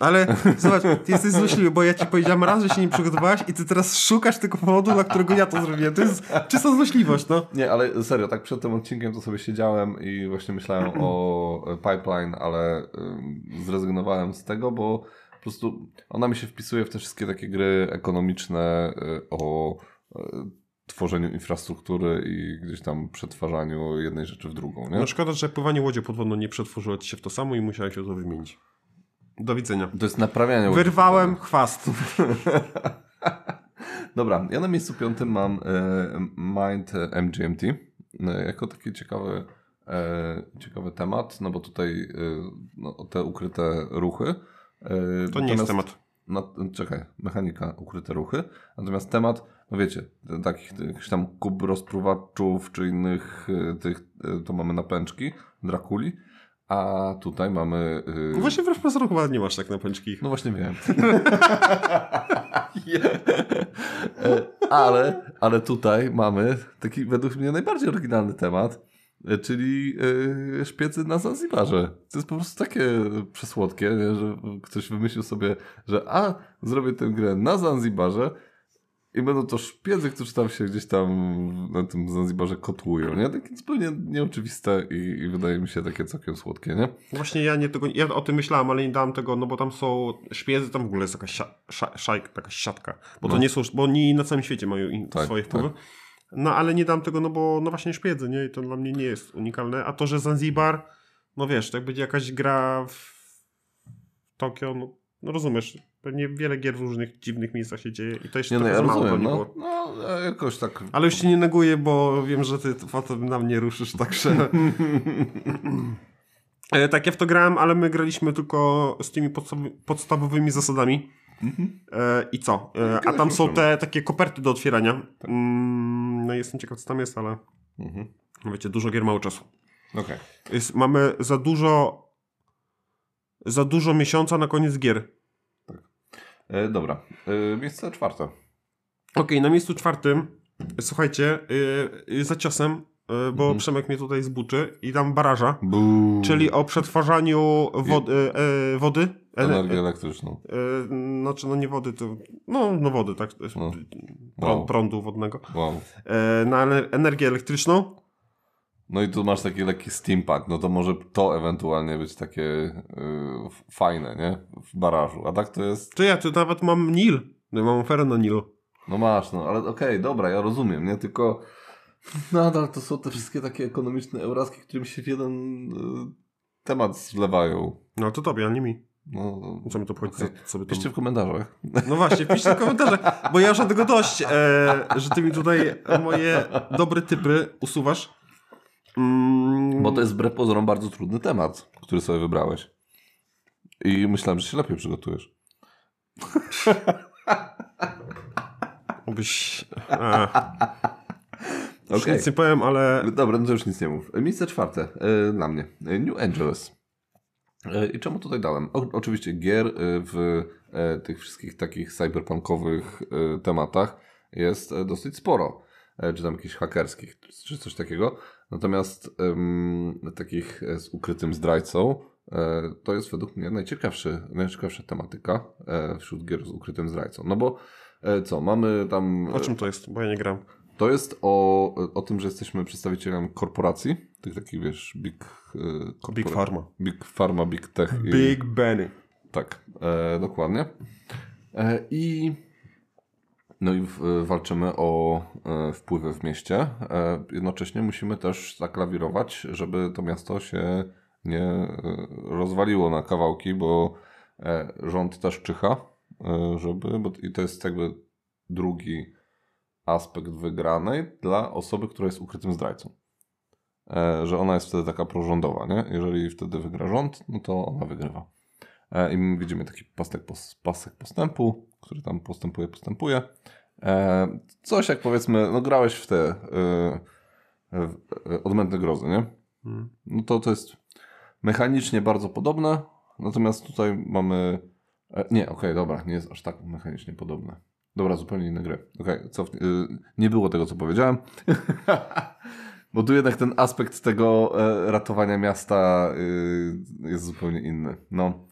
Ale zobacz, ty jesteś złośliwy, bo ja ci powiedziałem raz, że się nie przygotowałeś i ty teraz szukasz tego powodu, dla którego ja to zrobiłem. To jest czysta złośliwość, no. nie, ale serio, tak przed tym odcinkiem to sobie siedziałem i właśnie myślałem o e, pipeline, ale zrezygnowałem z tego, bo po prostu ona mi się wpisuje w te wszystkie takie gry ekonomiczne y, o y, tworzeniu infrastruktury i gdzieś tam przetwarzaniu jednej rzeczy w drugą, nie? No szkoda, że pływanie łodzią podwodną nie przetworzyło ci się w to samo i musiałeś się to wymienić. Do widzenia. To jest naprawianie. Wyrwałem chwast. Dobra, ja na miejscu piątym mam e, Mind MGMT e, jako taki ciekawy, e, ciekawy temat, no bo tutaj e, no, te ukryte ruchy. E, To nie jest temat. No, czekaj, mechanika, ukryte ruchy. Natomiast temat, no wiecie, takich jakichś tam kub rozpruwaczów czy innych e, tych, e, to mamy napęczki, Drakuli. A tutaj mamy. No Właśnie wbrew pozorom chyba nie masz tak na pęczki. no właśnie wiem. E, ale, ale tutaj mamy taki według mnie najbardziej oryginalny temat, e, czyli e, szpiecy na Zanzibarze. To jest po prostu takie przesłodkie, nie? że ktoś wymyślił sobie, że a, zrobię tę grę na Zanzibarze i będą to szpiedzy, którzy tam się gdzieś tam na tym Zanzibarze kotłują, nie? Takie zupełnie nieoczywiste i, i wydaje mi się takie całkiem słodkie, nie? Właśnie ja nie tego, ja o tym myślałem, ale nie dałem tego, no bo tam są szpiedzy, tam w ogóle jest jakaś szajka, taka siatka, bo to No. nie są, bo oni na całym świecie mają Tak, swoje tak. wpływy. No ale nie dam tego, no bo no właśnie szpiedzy, nie? I to dla mnie nie jest unikalne. A to, że Zanzibar, no wiesz, to jak będzie jakaś gra w Tokio, no, no rozumiesz, pewnie wiele gier w różnych dziwnych miejscach się dzieje i to jeszcze Nie, no ja mało rozumiem, no, no a jakoś tak Ale już ci nie neguję, bo wiem, że ty potem na mnie ruszysz, także... E, tak, ja w to grałem, ale my graliśmy tylko z tymi podstaw- podstawowymi zasadami. E, I co? E, a Kiedyś tam są te takie koperty do otwierania. Mm, no jestem ciekaw, co tam jest, ale Mhm. wiecie, dużo gier, mało czasu. Okej. Jest, mamy za dużo za dużo miesiąca na koniec gier. E, Dobra. E, Miejsce czwarte. Okej, na miejscu czwartym, słuchajcie, yy, yy, za ciosem y, bo Przemek mnie tutaj zbuczy i dam baraża, Buu. czyli o przetwarzaniu wody, e, wody Energię elektryczną. e, znaczy no nie wody, to no, no wody, tak, No. prą- Wow. prądu wodnego, Wow. na ener- energię elektryczną. No i tu masz taki lekki steampunk, no to może to ewentualnie być takie y, f- fajne, nie? W barażu. A tak to jest, To ja tu nawet mam Nil, no, ja mam oferę na Nilu. no masz, no ale okej, dobra, ja rozumiem, nie? Tylko nadal to są te wszystkie takie ekonomiczne eurazki, które mi się w jeden y, temat zlewają. No to tobie, a nie mi. No, Co mi to obchodzi, Okej. co. Piszcie w komentarzach. No właśnie, piszcie w komentarzach, bo ja już mam tego dość, e, że ty mi tutaj moje dobre typy usuwasz. Mm, Bo to jest wbrew pozorom bardzo trudny temat, który sobie wybrałeś. I myślałem, że się lepiej przygotujesz. Byś... Już Okej. nic nie powiem, ale... Dobra, no to już nic nie mów. Miejsce czwarte e, dla mnie. E, New Angeles. E, I czemu tutaj dałem? O, oczywiście gier e, w e, tych wszystkich takich cyberpunkowych e, tematach jest e, dosyć sporo. E, czy tam jakichś hakerskich, czy coś takiego. Natomiast takich e, z ukrytym zdrajcą e, to jest według mnie najciekawszy, najciekawsza tematyka e, wśród gier z ukrytym zdrajcą. No bo e, co, mamy tam... O czym to jest? Bo ja nie gram. To jest o, o tym, że jesteśmy przedstawicielem korporacji, tych takich, wiesz, big... korpora- Big Pharma. Big Pharma, Big Tech. I, Big Benny. Tak, dokładnie. I no i walczymy o e, wpływy w mieście. E, jednocześnie musimy też zaklawirować, żeby to miasto się nie e, rozwaliło na kawałki, bo rząd też czyha, żeby, bo i to jest jakby drugi aspekt wygranej dla osoby, która jest ukrytym zdrajcą. Że ona jest wtedy taka prorządowa, nie? Jeżeli wtedy wygra rząd, no to ona wygrywa. I my widzimy taki pasek, pasek postępu, który tam postępuje, postępuje. E, coś jak powiedzmy, no grałeś w te e, w, e, odmętne grozy, nie? Mm. No to to jest mechanicznie bardzo podobne, natomiast tutaj mamy... Nie, okej, dobra, nie jest aż tak mechanicznie podobne. Dobra, zupełnie inne gry. Okej, cof- y, nie było tego, co powiedziałem. Bo tu jednak ten aspekt tego ratowania miasta jest zupełnie inny. No,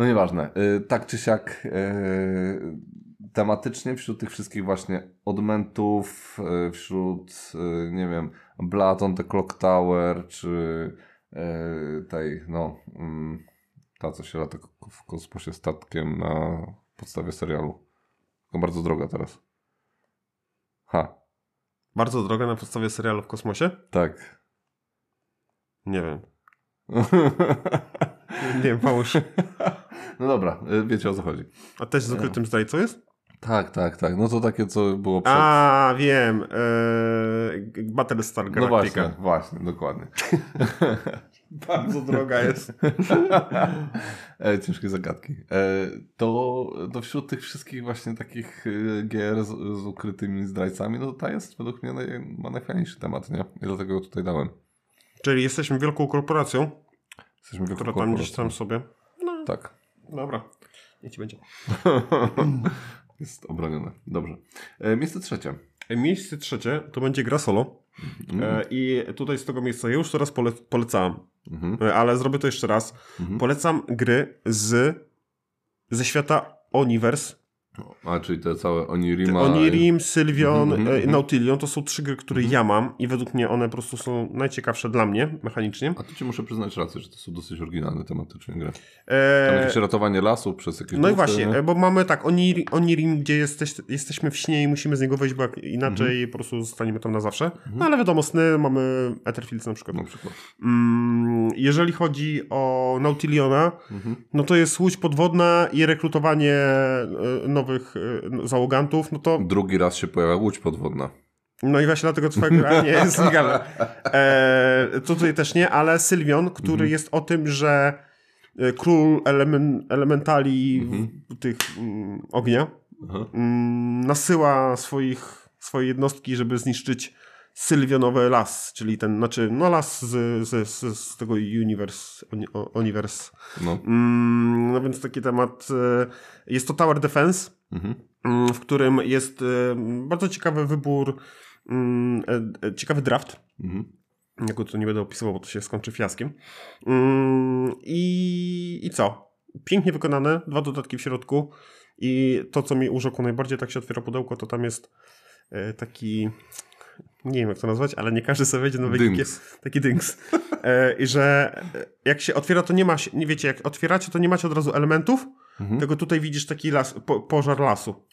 no nieważne. Y, tak czy siak y, tematycznie wśród tych wszystkich właśnie odmentów, y, wśród, nie wiem, Blood on the Clock Tower, czy tej, no, mm, ta, co się lata w kosmosie statkiem na podstawie serialu. Tylko bardzo droga teraz. Ha, Bardzo droga na podstawie serialu w kosmosie? tak. Nie wiem. Nie wiem, pomóż. No dobra, y, wiecie o co chodzi. A też z ukrytym zdrajcą jest? Tak, tak, tak. No to takie, co było przed... A, wiem. Eee, Battlestar no Galactica. właśnie, właśnie, dokładnie. Bardzo droga jest. e, ciężkie zagadki. E, to, to wśród tych wszystkich właśnie takich e, gier z, z ukrytymi zdrajcami, no to ta jest według mnie naj, ma najfajniejszy temat, nie? I dlatego ją tutaj dałem. Czyli jesteśmy wielką korporacją, Jesteśmy wielką która tam gdzieś tam sobie... No, Tak. dobra. Niech ci będzie. jest obronione. Dobrze. E, miejsce trzecie. E, Miejsce trzecie to będzie gra solo. E, I tutaj z tego miejsca ja już teraz pole polecałem, Mhm. E, ale zrobię to jeszcze raz. Polecam gry z ze świata Oniverse. A, czyli te całe Onirima... Onirim, Sylvion, Mhm, e, mhm. Nautilion to są trzy gry, które ja mam i według mnie one po prostu są najciekawsze dla mnie mechanicznie. A tu ci muszę przyznać rację, że to są dosyć oryginalne tematycznie gry. Tam E, jakieś ratowanie lasu przez jakieś no i właśnie, nie? bo mamy tak, Onir, Onirim, gdzie jesteś, jesteśmy w śnie i musimy z niego wyjść, bo inaczej Mhm. po prostu zostaniemy tam na zawsze. No ale wiadomo, sny mamy Etherfields na przykład. Na przykład. Mm, jeżeli chodzi o Nautiliona, Mhm. no to jest łódź podwodna i rekrutowanie e, nowych e, załogantów, no to Drugi raz się pojawia łódź podwodna. no i właśnie dlatego twoja gra nie jest legalna. E, to tutaj też nie, ale Sylwion, który Mhm. jest o tym, że e, król elemen, elementali Mhm. tych mm, ognia mm, nasyła swoich, swoje jednostki, żeby zniszczyć Sylwionowy las, czyli ten, znaczy, no las z, z, z, z tego universe, oni- o- universe. No. Mm, no więc taki temat, e, jest to Tower Defense, Mhm. mm, w którym jest e, bardzo ciekawy wybór Mm, e, ciekawy draft. Mhm. Jako to nie będę opisywał, bo to się skończy fiaskiem. Mm, i, I co? Pięknie wykonane, dwa dodatki w środku. I to, co mi urzekło najbardziej, tak się otwiera pudełko, to tam jest taki. Nie wiem, jak to nazwać, ale nie każdy sobie wejdzie na. Dynks. Taki dynks. E, I że e, jak się otwiera, to nie ma. się- Nie wiecie, jak otwieracie, to nie macie od razu elementów, Mhm. tylko tutaj widzisz taki las, po, pożar lasu.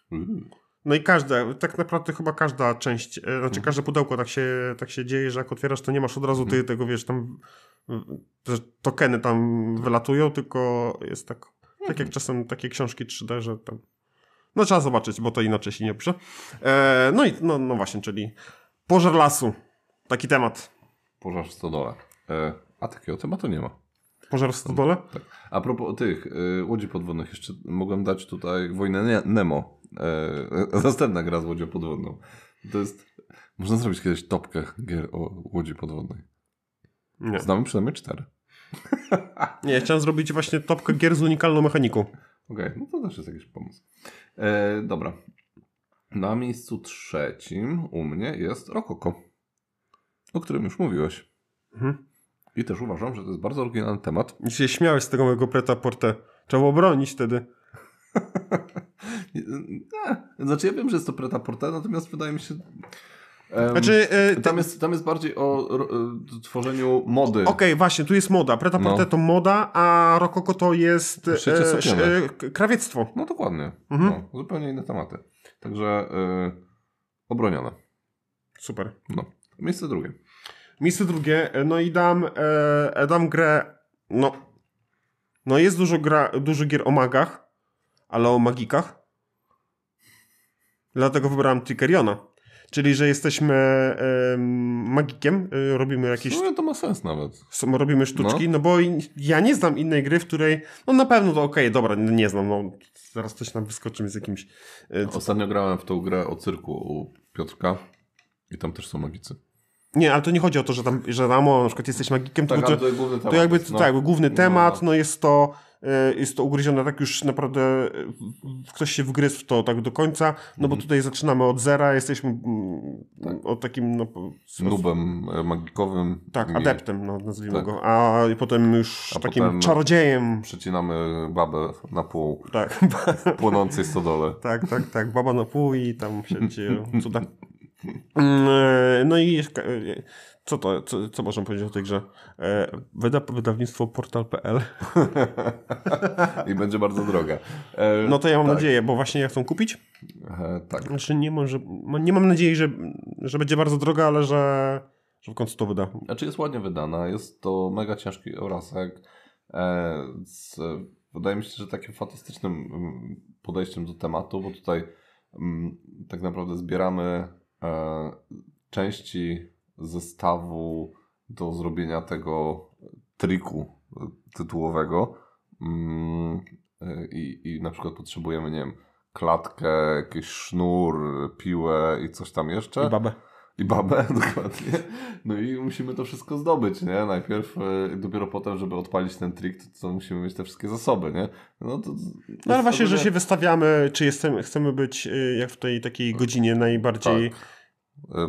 No i każda, tak naprawdę chyba każda część, e, znaczy każde pudełko tak się, tak się dzieje, że jak otwierasz, to nie masz od razu ty, tego, wiesz, tam że tokeny tam wylatują, tylko jest tak, tak jak czasem takie książki 3D, że tam no trzeba zobaczyć, bo to inaczej się nie pisze. E, no i no, no właśnie, czyli pożar lasu. Taki temat. Pożar w stodole. E, a takiego tematu nie ma. Pożar w stodole? Tak. A propos tych y, łodzi podwodnych, jeszcze mogłem dać tutaj Wojnę Nemo. E, następna gra z łodzią podwodną. To jest... Można zrobić kiedyś topkę gier o łodzi podwodnej. Nie. Znamy przynajmniej cztery. Nie, chciałem zrobić właśnie topkę gier z unikalną mechaniką. Okej, no to też jest jakiś pomysł. E, dobra. Na miejscu trzecim u mnie jest Rokoko, o którym już mówiłeś. Mhm. I też uważam, że to jest bardzo oryginalny temat. I się śmiałeś z tego mojego preta porte. Trzeba było bronić wtedy. Znaczy ja wiem, że jest to preta porte, natomiast wydaje mi się... em, Znaczy, e, tam, jest, tam jest bardziej o e, tworzeniu mody. Okej, właśnie, tu jest moda. Preta No. to moda, a rokoko to jest e, e, krawiectwo. No dokładnie. Mhm. No, zupełnie inne tematy. Także e, obronione. Super. No. Miejsce drugie. Miejsce drugie, e, no i dam, e, dam grę, no, no jest dużo, gra, dużo gier o magach, ale o magikach. Dlatego wybrałem Trickeriona. Czyli, że jesteśmy em, magikiem, e, robimy jakieś sumie to ma sens nawet. są- robimy sztuczki, no. bo i- ja nie znam innej gry, w której, no na pewno to okej, dobra, nie nie znam, no zaraz coś nam wyskoczy z jakimś, e, co- Ostatnio grałem w tą grę o cyrku u Piotrka i tam też są magicy. nie, ale to nie chodzi o to, że tam, że tam, o, na przykład jesteś magikiem, Tak, tylko to, to to jakby, no. tak, główny No, temat, no. no jest to, jest to ugryzione tak już naprawdę, e, w- ktoś się wgryzł w to tak do końca, no Mhm. bo tutaj zaczynamy od zera, jesteśmy mm, od takim, no, Nubem e, magikowym. tak, adeptem, no, nazwijmy Tak. go, a potem już A takim potem- czarodziejem, Przecinamy babę na pół tak, płonącej stodole. Tak, tak, tak. Baba na pół i tam się dzieją cuda. Mm, e, No i e, co to, co, co można powiedzieć o tej grze? E, Wyda wydawnictwo portal.pl. I będzie bardzo droga. E, No to ja mam tak. nadzieję, bo właśnie ja chcą kupić. E, tak. Znaczy nie, może, nie mam nadziei, że, że będzie bardzo droga, ale że, że w końcu to wyda. Znaczy jest ładnie wydana, jest to mega ciężki obrazek. E, z, wydaje mi się, że takim fantastycznym mm, podejściem do tematu, bo tutaj mm, tak naprawdę zbieramy e, części zestawu do zrobienia tego triku e, tytułowego. Mm, e, I, I na przykład potrzebujemy, nie wiem, klatkę, jakiś sznur, piłę i coś tam jeszcze. I babę. I babę, dokładnie. No i musimy to wszystko zdobyć, nie? Najpierw, e, dopiero potem, żeby odpalić ten trik, to, to musimy mieć te wszystkie zasoby, nie? No, to, No ale właśnie, że się wystawiamy, czy jestem, chcemy być y, jak w tej takiej godzinie najbardziej E,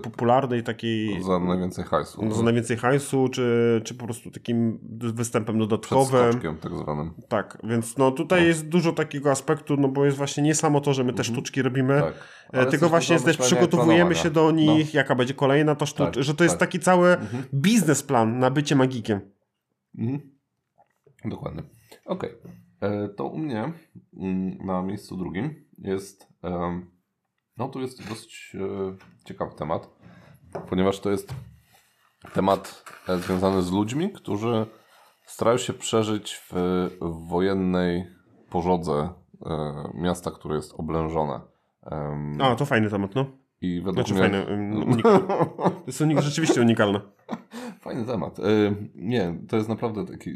popularnej, takiej Za najwięcej hajsu. No, za najwięcej hajsu, czy, czy po prostu takim występem dodatkowym. tak zwanym. Tak, więc no tutaj No. jest dużo takiego aspektu, no bo jest właśnie nie samo to, że my te Mhm. sztuczki robimy, Tak. e, tylko właśnie do też przygotowujemy się do nich, jaka będzie kolejna ta sztuczka, Tak, że to jest tak. taki cały Mhm. biznesplan na bycie magikiem. Mhm. Dokładnie. Okej. E, To u mnie mm, na miejscu drugim jest. em, No, tu jest dosyć e, ciekawy temat, ponieważ to jest temat e, związany z ludźmi, którzy starają się przeżyć w wojennej pożodze e, miasta, które jest oblężone. A, to fajny temat, no. I według Znaczy mnie... fajny, unikalny. To jest unik, rzeczywiście unikalne. Fajny temat. Nie, to jest naprawdę taki.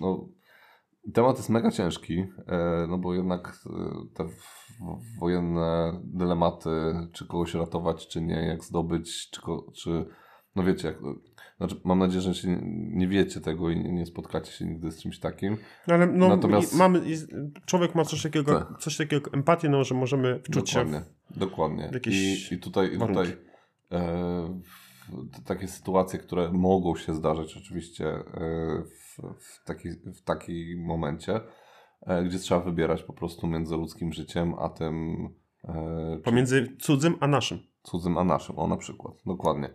No, temat jest mega ciężki, no bo jednak te wojenne dylematy, czy kogoś ratować, czy nie, jak zdobyć, czy, czy no wiecie, jak, znaczy mam nadzieję, że się nie, wiecie tego i nie, spotkacie się nigdy z czymś takim. No, ale no, Natomiast- mamy, człowiek ma coś takiego, Tak. coś takiego empatię, no, że możemy wczuć się. Dokładnie, dokładnie. jakieś I, I tutaj, i tutaj e, w, takie sytuacje, które mogą się zdarzyć oczywiście e, w, w, taki, w takim momencie, gdzie trzeba wybierać po prostu między ludzkim życiem, a tym e, Pomiędzy cudzym a naszym. cudzym, a naszym. O, na przykład. Dokładnie.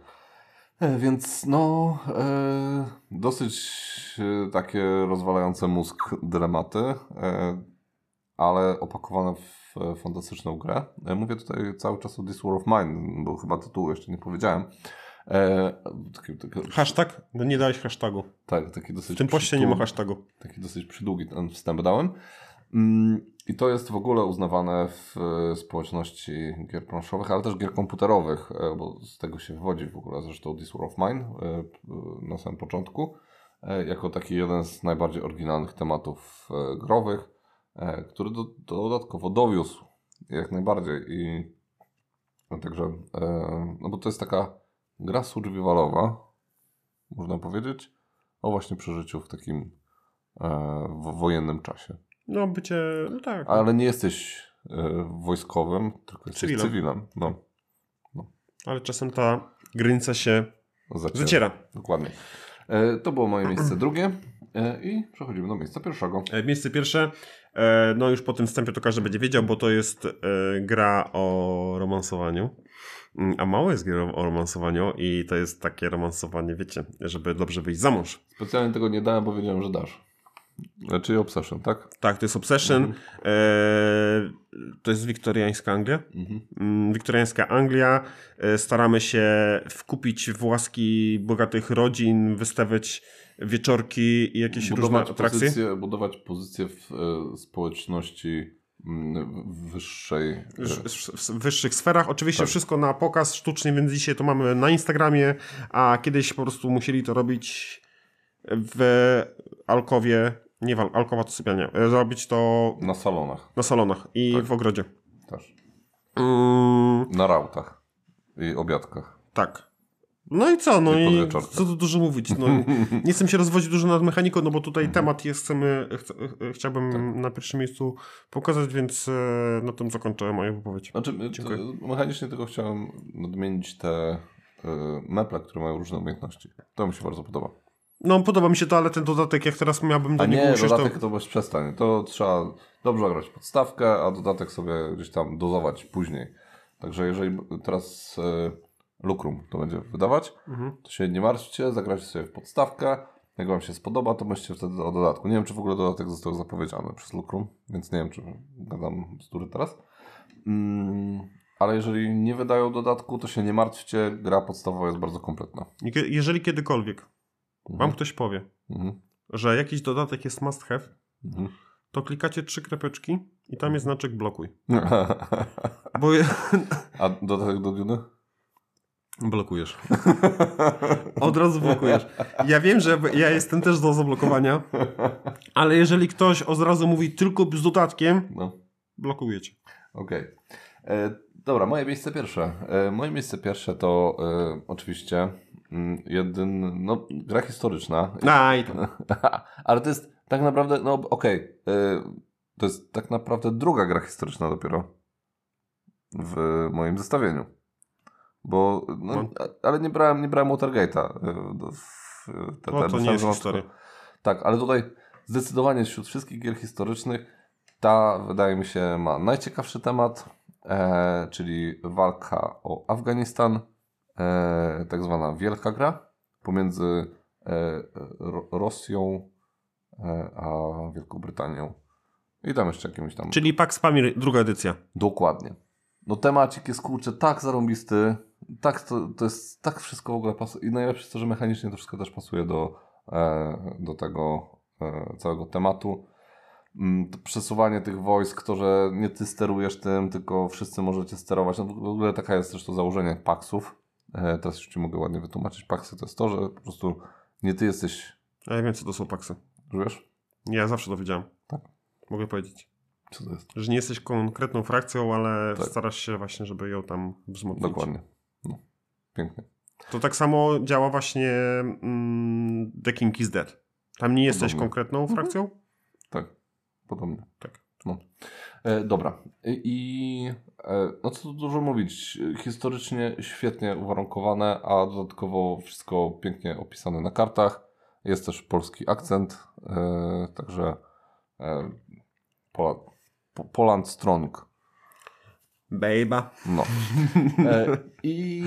E, Więc no, e, dosyć e, takie rozwalające mózg dylematy, e, ale opakowane w e, fantastyczną grę. E, mówię tutaj cały czas o This War of Mine, bo chyba tytułu jeszcze nie powiedziałem. E, taki, taki, Hashtag? No nie dałeś hashtagu. tak, taki dosyć W tym poście nie ma hashtagu. taki dosyć przydługi ten wstęp dałem. Mm, I to jest w ogóle uznawane w e, społeczności gier planszowych, ale też gier komputerowych, e, bo z tego się wywodzi w ogóle zresztą This War of Mine na samym początku, jako taki jeden z najbardziej oryginalnych tematów growych, który do, dodatkowo dowiózł jak najbardziej i no, także, no bo to jest taka gra survivalowa, można powiedzieć, o właśnie przeżyciu w takim e, wojennym czasie. No bycie, no tak. Ale nie jesteś e, wojskowym, tylko jesteś Cywilem. cywilem. No, Ale czasem ta granica się zaciera. zaciera. Dokładnie. E, to było moje miejsce drugie e, i przechodzimy do miejsca pierwszego. E, Miejsce pierwsze, e, no już po tym wstępie to każdy będzie wiedział, bo to jest gra o romansowaniu. Mm, A mało jest gier o romansowaniu i to jest takie romansowanie, wiecie, żeby dobrze wyjść za mąż. Specjalnie tego nie dałem, bo wiedziałem, że dasz. Czyli Obsession, tak? Tak, to jest Obsession. Mhm. E, to jest wiktoriańska Anglia. Mhm. Mm, Wiktoriańska Anglia. E, Staramy się wkupić w łaski bogatych rodzin, wystawiać wieczorki i jakieś różne atrakcje. pozycję, budować pozycję w e, społeczności wyższej. e, w wyższych sferach. Oczywiście Tak. wszystko na pokaz sztuczny, więc dzisiaj to mamy na Instagramie, a kiedyś po prostu musieli to robić w Alkowie, nie w Al- Alkowa to sypialnia, e, zrobić to Na salonach na salonach i Tak. w ogrodzie. też. Mm, Na rautach i obiadkach. tak. No i co? No I co tu dużo mówić. No, nie chcę się rozwodzić dużo nad mechaniką, no bo tutaj temat jest, chcemy, ch e, chciałbym Tak. na pierwszym miejscu pokazać, więc e, na tym zakończę moją wypowiedź. Znaczy, e, Dziękuję. to, mechanicznie tylko chciałem nadmienić te e, meple, które mają różne umiejętności. To mi się bardzo podoba. No podoba mi się to, ale ten dodatek, jak teraz miałbym do A niego nie, usiąść, dodatek to... to bez przestań. To trzeba dobrze grać podstawkę, a dodatek sobie gdzieś tam dozować później. Także jeżeli teraz e, Lukrum to będzie wydawać, Mhm. to się nie martwcie, zagrajcie sobie w podstawkę. Jak Wam się spodoba, to myślcie wtedy o dodatku. Nie wiem, czy w ogóle dodatek został zapowiedziany przez Lukrum, więc nie wiem, czy gadam bzdury teraz. Mm, ale jeżeli nie wydają dodatku, to się nie martwcie. Gra podstawowa jest bardzo kompletna. Jeżeli kiedykolwiek wam ktoś powie, Mhm. że jakiś dodatek jest must have, Mhm. to klikacie trzy krepeczki i tam jest znaczek blokuj. Bo je... A dodatek do Duny? Blokujesz. Od razu blokujesz. Ja wiem, że ja jestem też do zablokowania, ale jeżeli ktoś od razu mówi tylko z dodatkiem, No. blokujecie. Okej. E, Dobra, moje miejsce pierwsze. E, moje miejsce pierwsze to e, oczywiście mm, jeden, no, gra historyczna. A, i to. Ale to jest tak naprawdę, no okej, e, to jest tak naprawdę druga gra historyczna dopiero w moim zestawieniu. Bo, no, No. ale nie brałem, nie brałem Watergate'a. w- te- No, to nie jest historia. Tak, ale tutaj zdecydowanie wśród wszystkich gier historycznych ta, wydaje mi się, ma najciekawszy temat, e, czyli walka o Afganistan, e, tak zwana wielka gra pomiędzy e, Ro- Rosją e, a Wielką Brytanią. I tam jeszcze jakimiś tam. Czyli Pax Pamir, druga edycja. Dokładnie. No temacik jest kurczę tak zarąbisty, tak to, to jest, tak wszystko w ogóle pasuje. I najlepsze jest to, że mechanicznie to wszystko też pasuje do, e, do tego e, całego tematu. Mm, to przesuwanie tych wojsk, to, że nie ty sterujesz tym, tylko wszyscy możecie sterować. No, w ogóle taka jest zresztą założenie paksów. E, teraz już Ci mogę ładnie wytłumaczyć. Paksy to jest to, że po prostu nie ty jesteś, A ja wiem, co to są Paxy. wiesz? Ja zawsze to wiedziałem. Tak. Mogę powiedzieć. Co to jest? Że nie jesteś konkretną frakcją, ale Tak. starasz się właśnie, żeby ją tam wzmocnić. Dokładnie. Pięknie. To tak samo działa właśnie mm, The King is Dead. Tam nie jesteś Podobnie. konkretną frakcją? Tak, podobnie. Tak. No. E, dobra. I, e, no co tu dużo mówić. Historycznie świetnie uwarunkowane, a dodatkowo wszystko pięknie opisane na kartach. Jest też polski akcent, e, także e, Pola, po, Poland Strong. Bejba. No. E, I,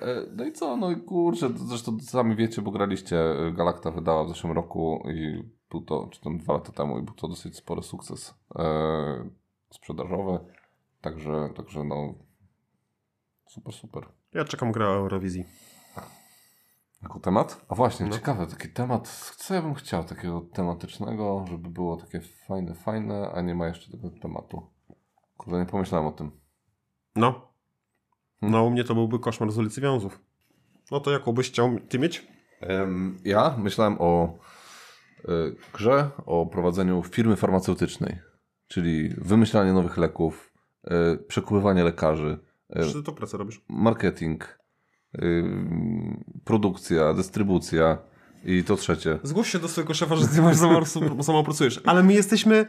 e, no i co? No i kurczę, zresztą sami wiecie, bo graliście, e, Galacta wydała w zeszłym roku i był to, czy tam dwa lata temu i był to dosyć spory sukces e, sprzedażowy. Także, także no super, super. Ja czekam grę o Eurowizji. Jako temat? A właśnie, No. ciekawe, taki temat, co ja bym chciał takiego tematycznego, żeby było takie fajne, fajne, a nie ma jeszcze tego tematu. Kurde, nie pomyślałem o tym. No. No u mnie to byłby koszmar z ulicy Wiązów. No to jaką byś chciał ty mieć? Ja myślałem o y, grze, o prowadzeniu firmy farmaceutycznej, czyli wymyślanie nowych leków, y, przekupowanie lekarzy, Czy ty to pracę robisz? marketing, produkcja, dystrybucja i to trzecie. Zgłoś się do swojego szefa, że ty masz za mało, za mało pracujesz. Ale my jesteśmy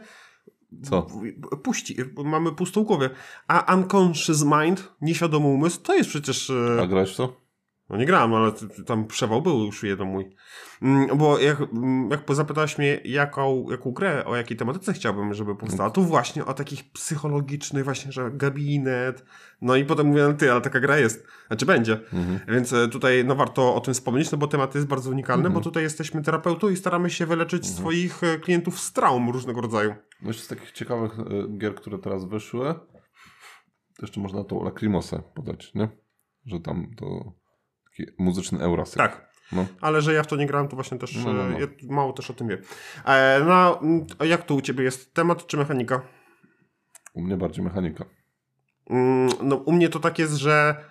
Co? puści, mamy pustą głowę. A unconscious mind, nieświadomy umysł, to jest przecież... e, A grałeś w to? No nie grałem, ale tam przewał był już jeden mój. Mm, Bo jak, mm, jak zapytałeś mnie, jaką, jaką grę, o jakiej tematyce chciałbym, żeby powstała, to właśnie o takich psychologicznych, właśnie, że gabinet. No i potem mówię, no ty, ale taka gra jest. Znaczy będzie. Mhm. Więc e, tutaj no warto o tym wspomnieć, no bo temat jest bardzo unikalny, bo tutaj jesteśmy terapeutą i staramy się wyleczyć swoich e, klientów z traum różnego rodzaju. No jeszcze z takich ciekawych y, gier, które teraz wyszły, to jeszcze można tą Lacrimosę podać, nie? Że tam to muzyczny Eurasyk. Tak. No. Ale że ja w to nie grałem, to właśnie też No, no, no. e, ja mało też o tym wiem. E, no, a jak to u ciebie jest? Temat czy mechanika? U mnie bardziej mechanika. Mm, No, u mnie to tak jest, że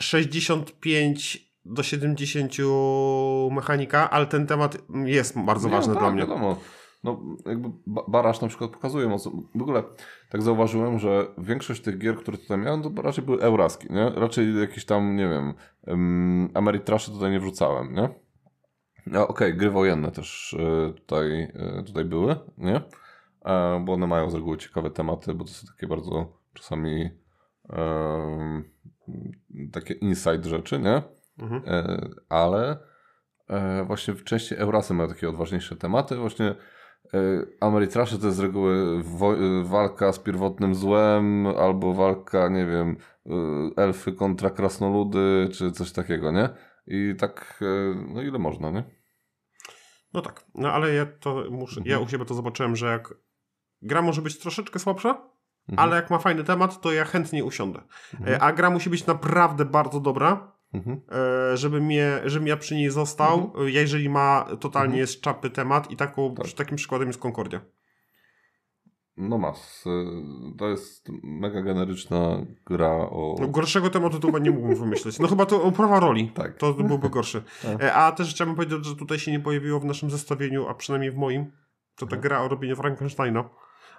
65 do 70 mechanika, ale ten temat jest bardzo Nie, ważny no dla tak, mnie. Wiadomo. No, jakby ba- Barasz na przykład pokazuje mocno. W ogóle tak zauważyłem, że większość tych gier, które tutaj miałem, to raczej były euraski, nie? Raczej jakieś tam, nie wiem, um, Ameritrasze tutaj nie wrzucałem, nie? A okej, gry wojenne też e, tutaj, e, tutaj były, nie? E, bo one mają z reguły ciekawe tematy, bo to są takie bardzo czasami em, takie inside rzeczy, nie? Mhm. E, ale e, właśnie w części Eurasy mają takie odważniejsze tematy. Właśnie e, Ameritrasze to jest z reguły e, walka z pierwotnym złem, albo walka, nie wiem, e, elfy kontra krasnoludy, czy coś takiego, nie? I tak, e, no ile można, nie? No tak, no ale ja to muszę, ja u siebie to zobaczyłem, że jak gra może być troszeczkę słabsza, Mhm. ale jak ma fajny temat, to ja chętnie usiądę. E, A gra musi być naprawdę bardzo dobra, Mhm. e, żeby mnie, żebym ja przy niej został, e, jeżeli ma totalnie z czapy temat i taką, Tak. takim przykładem jest Concordia. No mas. e, To jest mega generyczna gra o... No, gorszego tematu to chyba nie mógłbym wymyśleć. No chyba to oprawa roli. Tak. To byłby gorszy. Tak. A też chciałbym powiedzieć, że tutaj się nie pojawiło w naszym zestawieniu, a przynajmniej w moim, to ta gra o robieniu Frankensteina.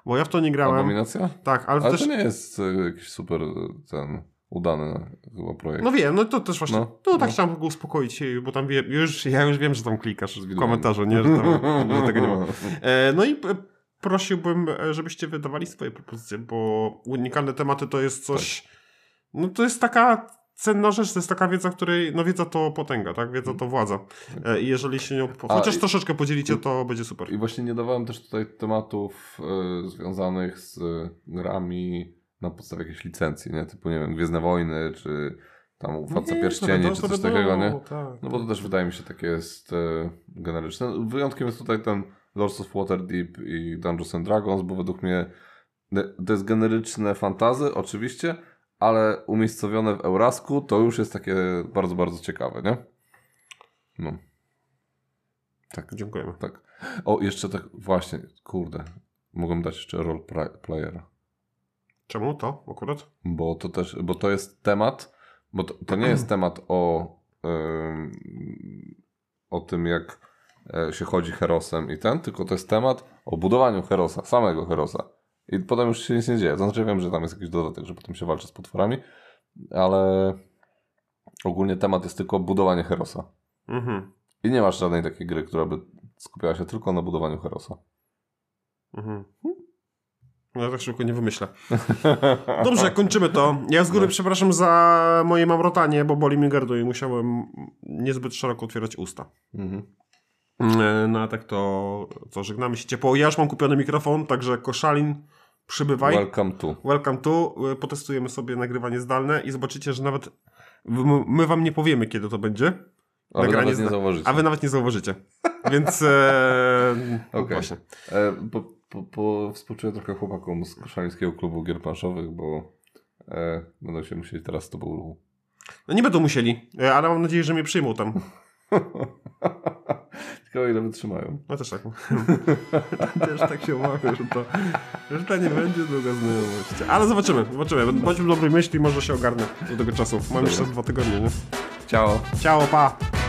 Bo ja w to nie grałem. Abominacja? Tak, ale, Ale też. to nie jest jakiś super ten udany chyba projekt. No wiem, no to też właśnie. No, No, tak no. chciałem go uspokoić, się, bo tam wie, już, ja już wiem, że tam klikasz w komentarzu, nie? Że, tam, że tego nie ma. E, no i prosiłbym, e, żebyście wydawali swoje propozycje, bo unikalne tematy to jest coś. Tak. No to jest taka cenna rzecz, to jest taka wiedza, której. No wiedza to potęga, tak? Wiedza to władza. E, I jeżeli się nią A, chociaż i- troszeczkę podzielicie, to będzie super. I właśnie nie dawałem też tutaj tematów e, związanych z e, grami na podstawie jakiejś licencji, nie? Typu, nie wiem, Gwiezdne Wojny, czy tam Władca Pierścieni, czy coś było, takiego, nie? Tak. No bo to też wydaje mi się takie jest e, generyczne. Wyjątkiem jest tutaj ten Lords of Waterdeep i Dungeons and Dragons, bo według mnie to jest generyczne fantazy, oczywiście, ale umiejscowione w Eurasku to już jest takie bardzo, bardzo ciekawe, nie? No. Tak, Dziękujemy. tak. O, jeszcze tak, właśnie, kurde. Mogę dać jeszcze role playera. Czemu to akurat? Bo to też, bo to jest temat, bo to, to nie jest temat o, ym, o tym, jak e, się chodzi herosem i ten, tylko to jest temat o budowaniu herosa, samego herosa. I potem już się nic nie dzieje. Znaczy, wiem, że tam jest jakiś dodatek, że potem się walczy z potworami, ale ogólnie temat jest tylko budowanie herosa. Mhm. I nie masz żadnej takiej gry, która by skupiała się tylko na budowaniu herosa. Mhm. No ja tak szybko nie wymyślę. Dobrze, kończymy to. Ja z góry przepraszam za moje mamrotanie, bo boli mi gardło i musiałem niezbyt szeroko otwierać usta. Mhm. E, No a tak to, co żegnamy się ciepło. Ja już mam kupiony mikrofon, także Koszalin, przybywaj. Welcome to. Welcome to. E, Potestujemy sobie nagrywanie zdalne i zobaczycie, że nawet my wam nie powiemy, kiedy to będzie. Ale Nagranie nawet nie zauważycie. A wy nawet nie zauważycie. Więc e, no Okej. właśnie. E, po, po, po współczuję trochę chłopakom z koszalińskiego klubu gier planszowych, bo e, będą się musieli teraz z tobą No nie będą musieli, e, ale mam nadzieję, że mnie przyjmą tam. Ciekawe ile wytrzymają. No też tak. też tak się obawiam, że to, że to nie będzie długa znajomość. Ale zobaczymy, zobaczymy. Bądźmy dobrej myśli, może się ogarnę do tego czasu. Mam jeszcze dwa tygodnie, nie? Ciao. Ciao, pa!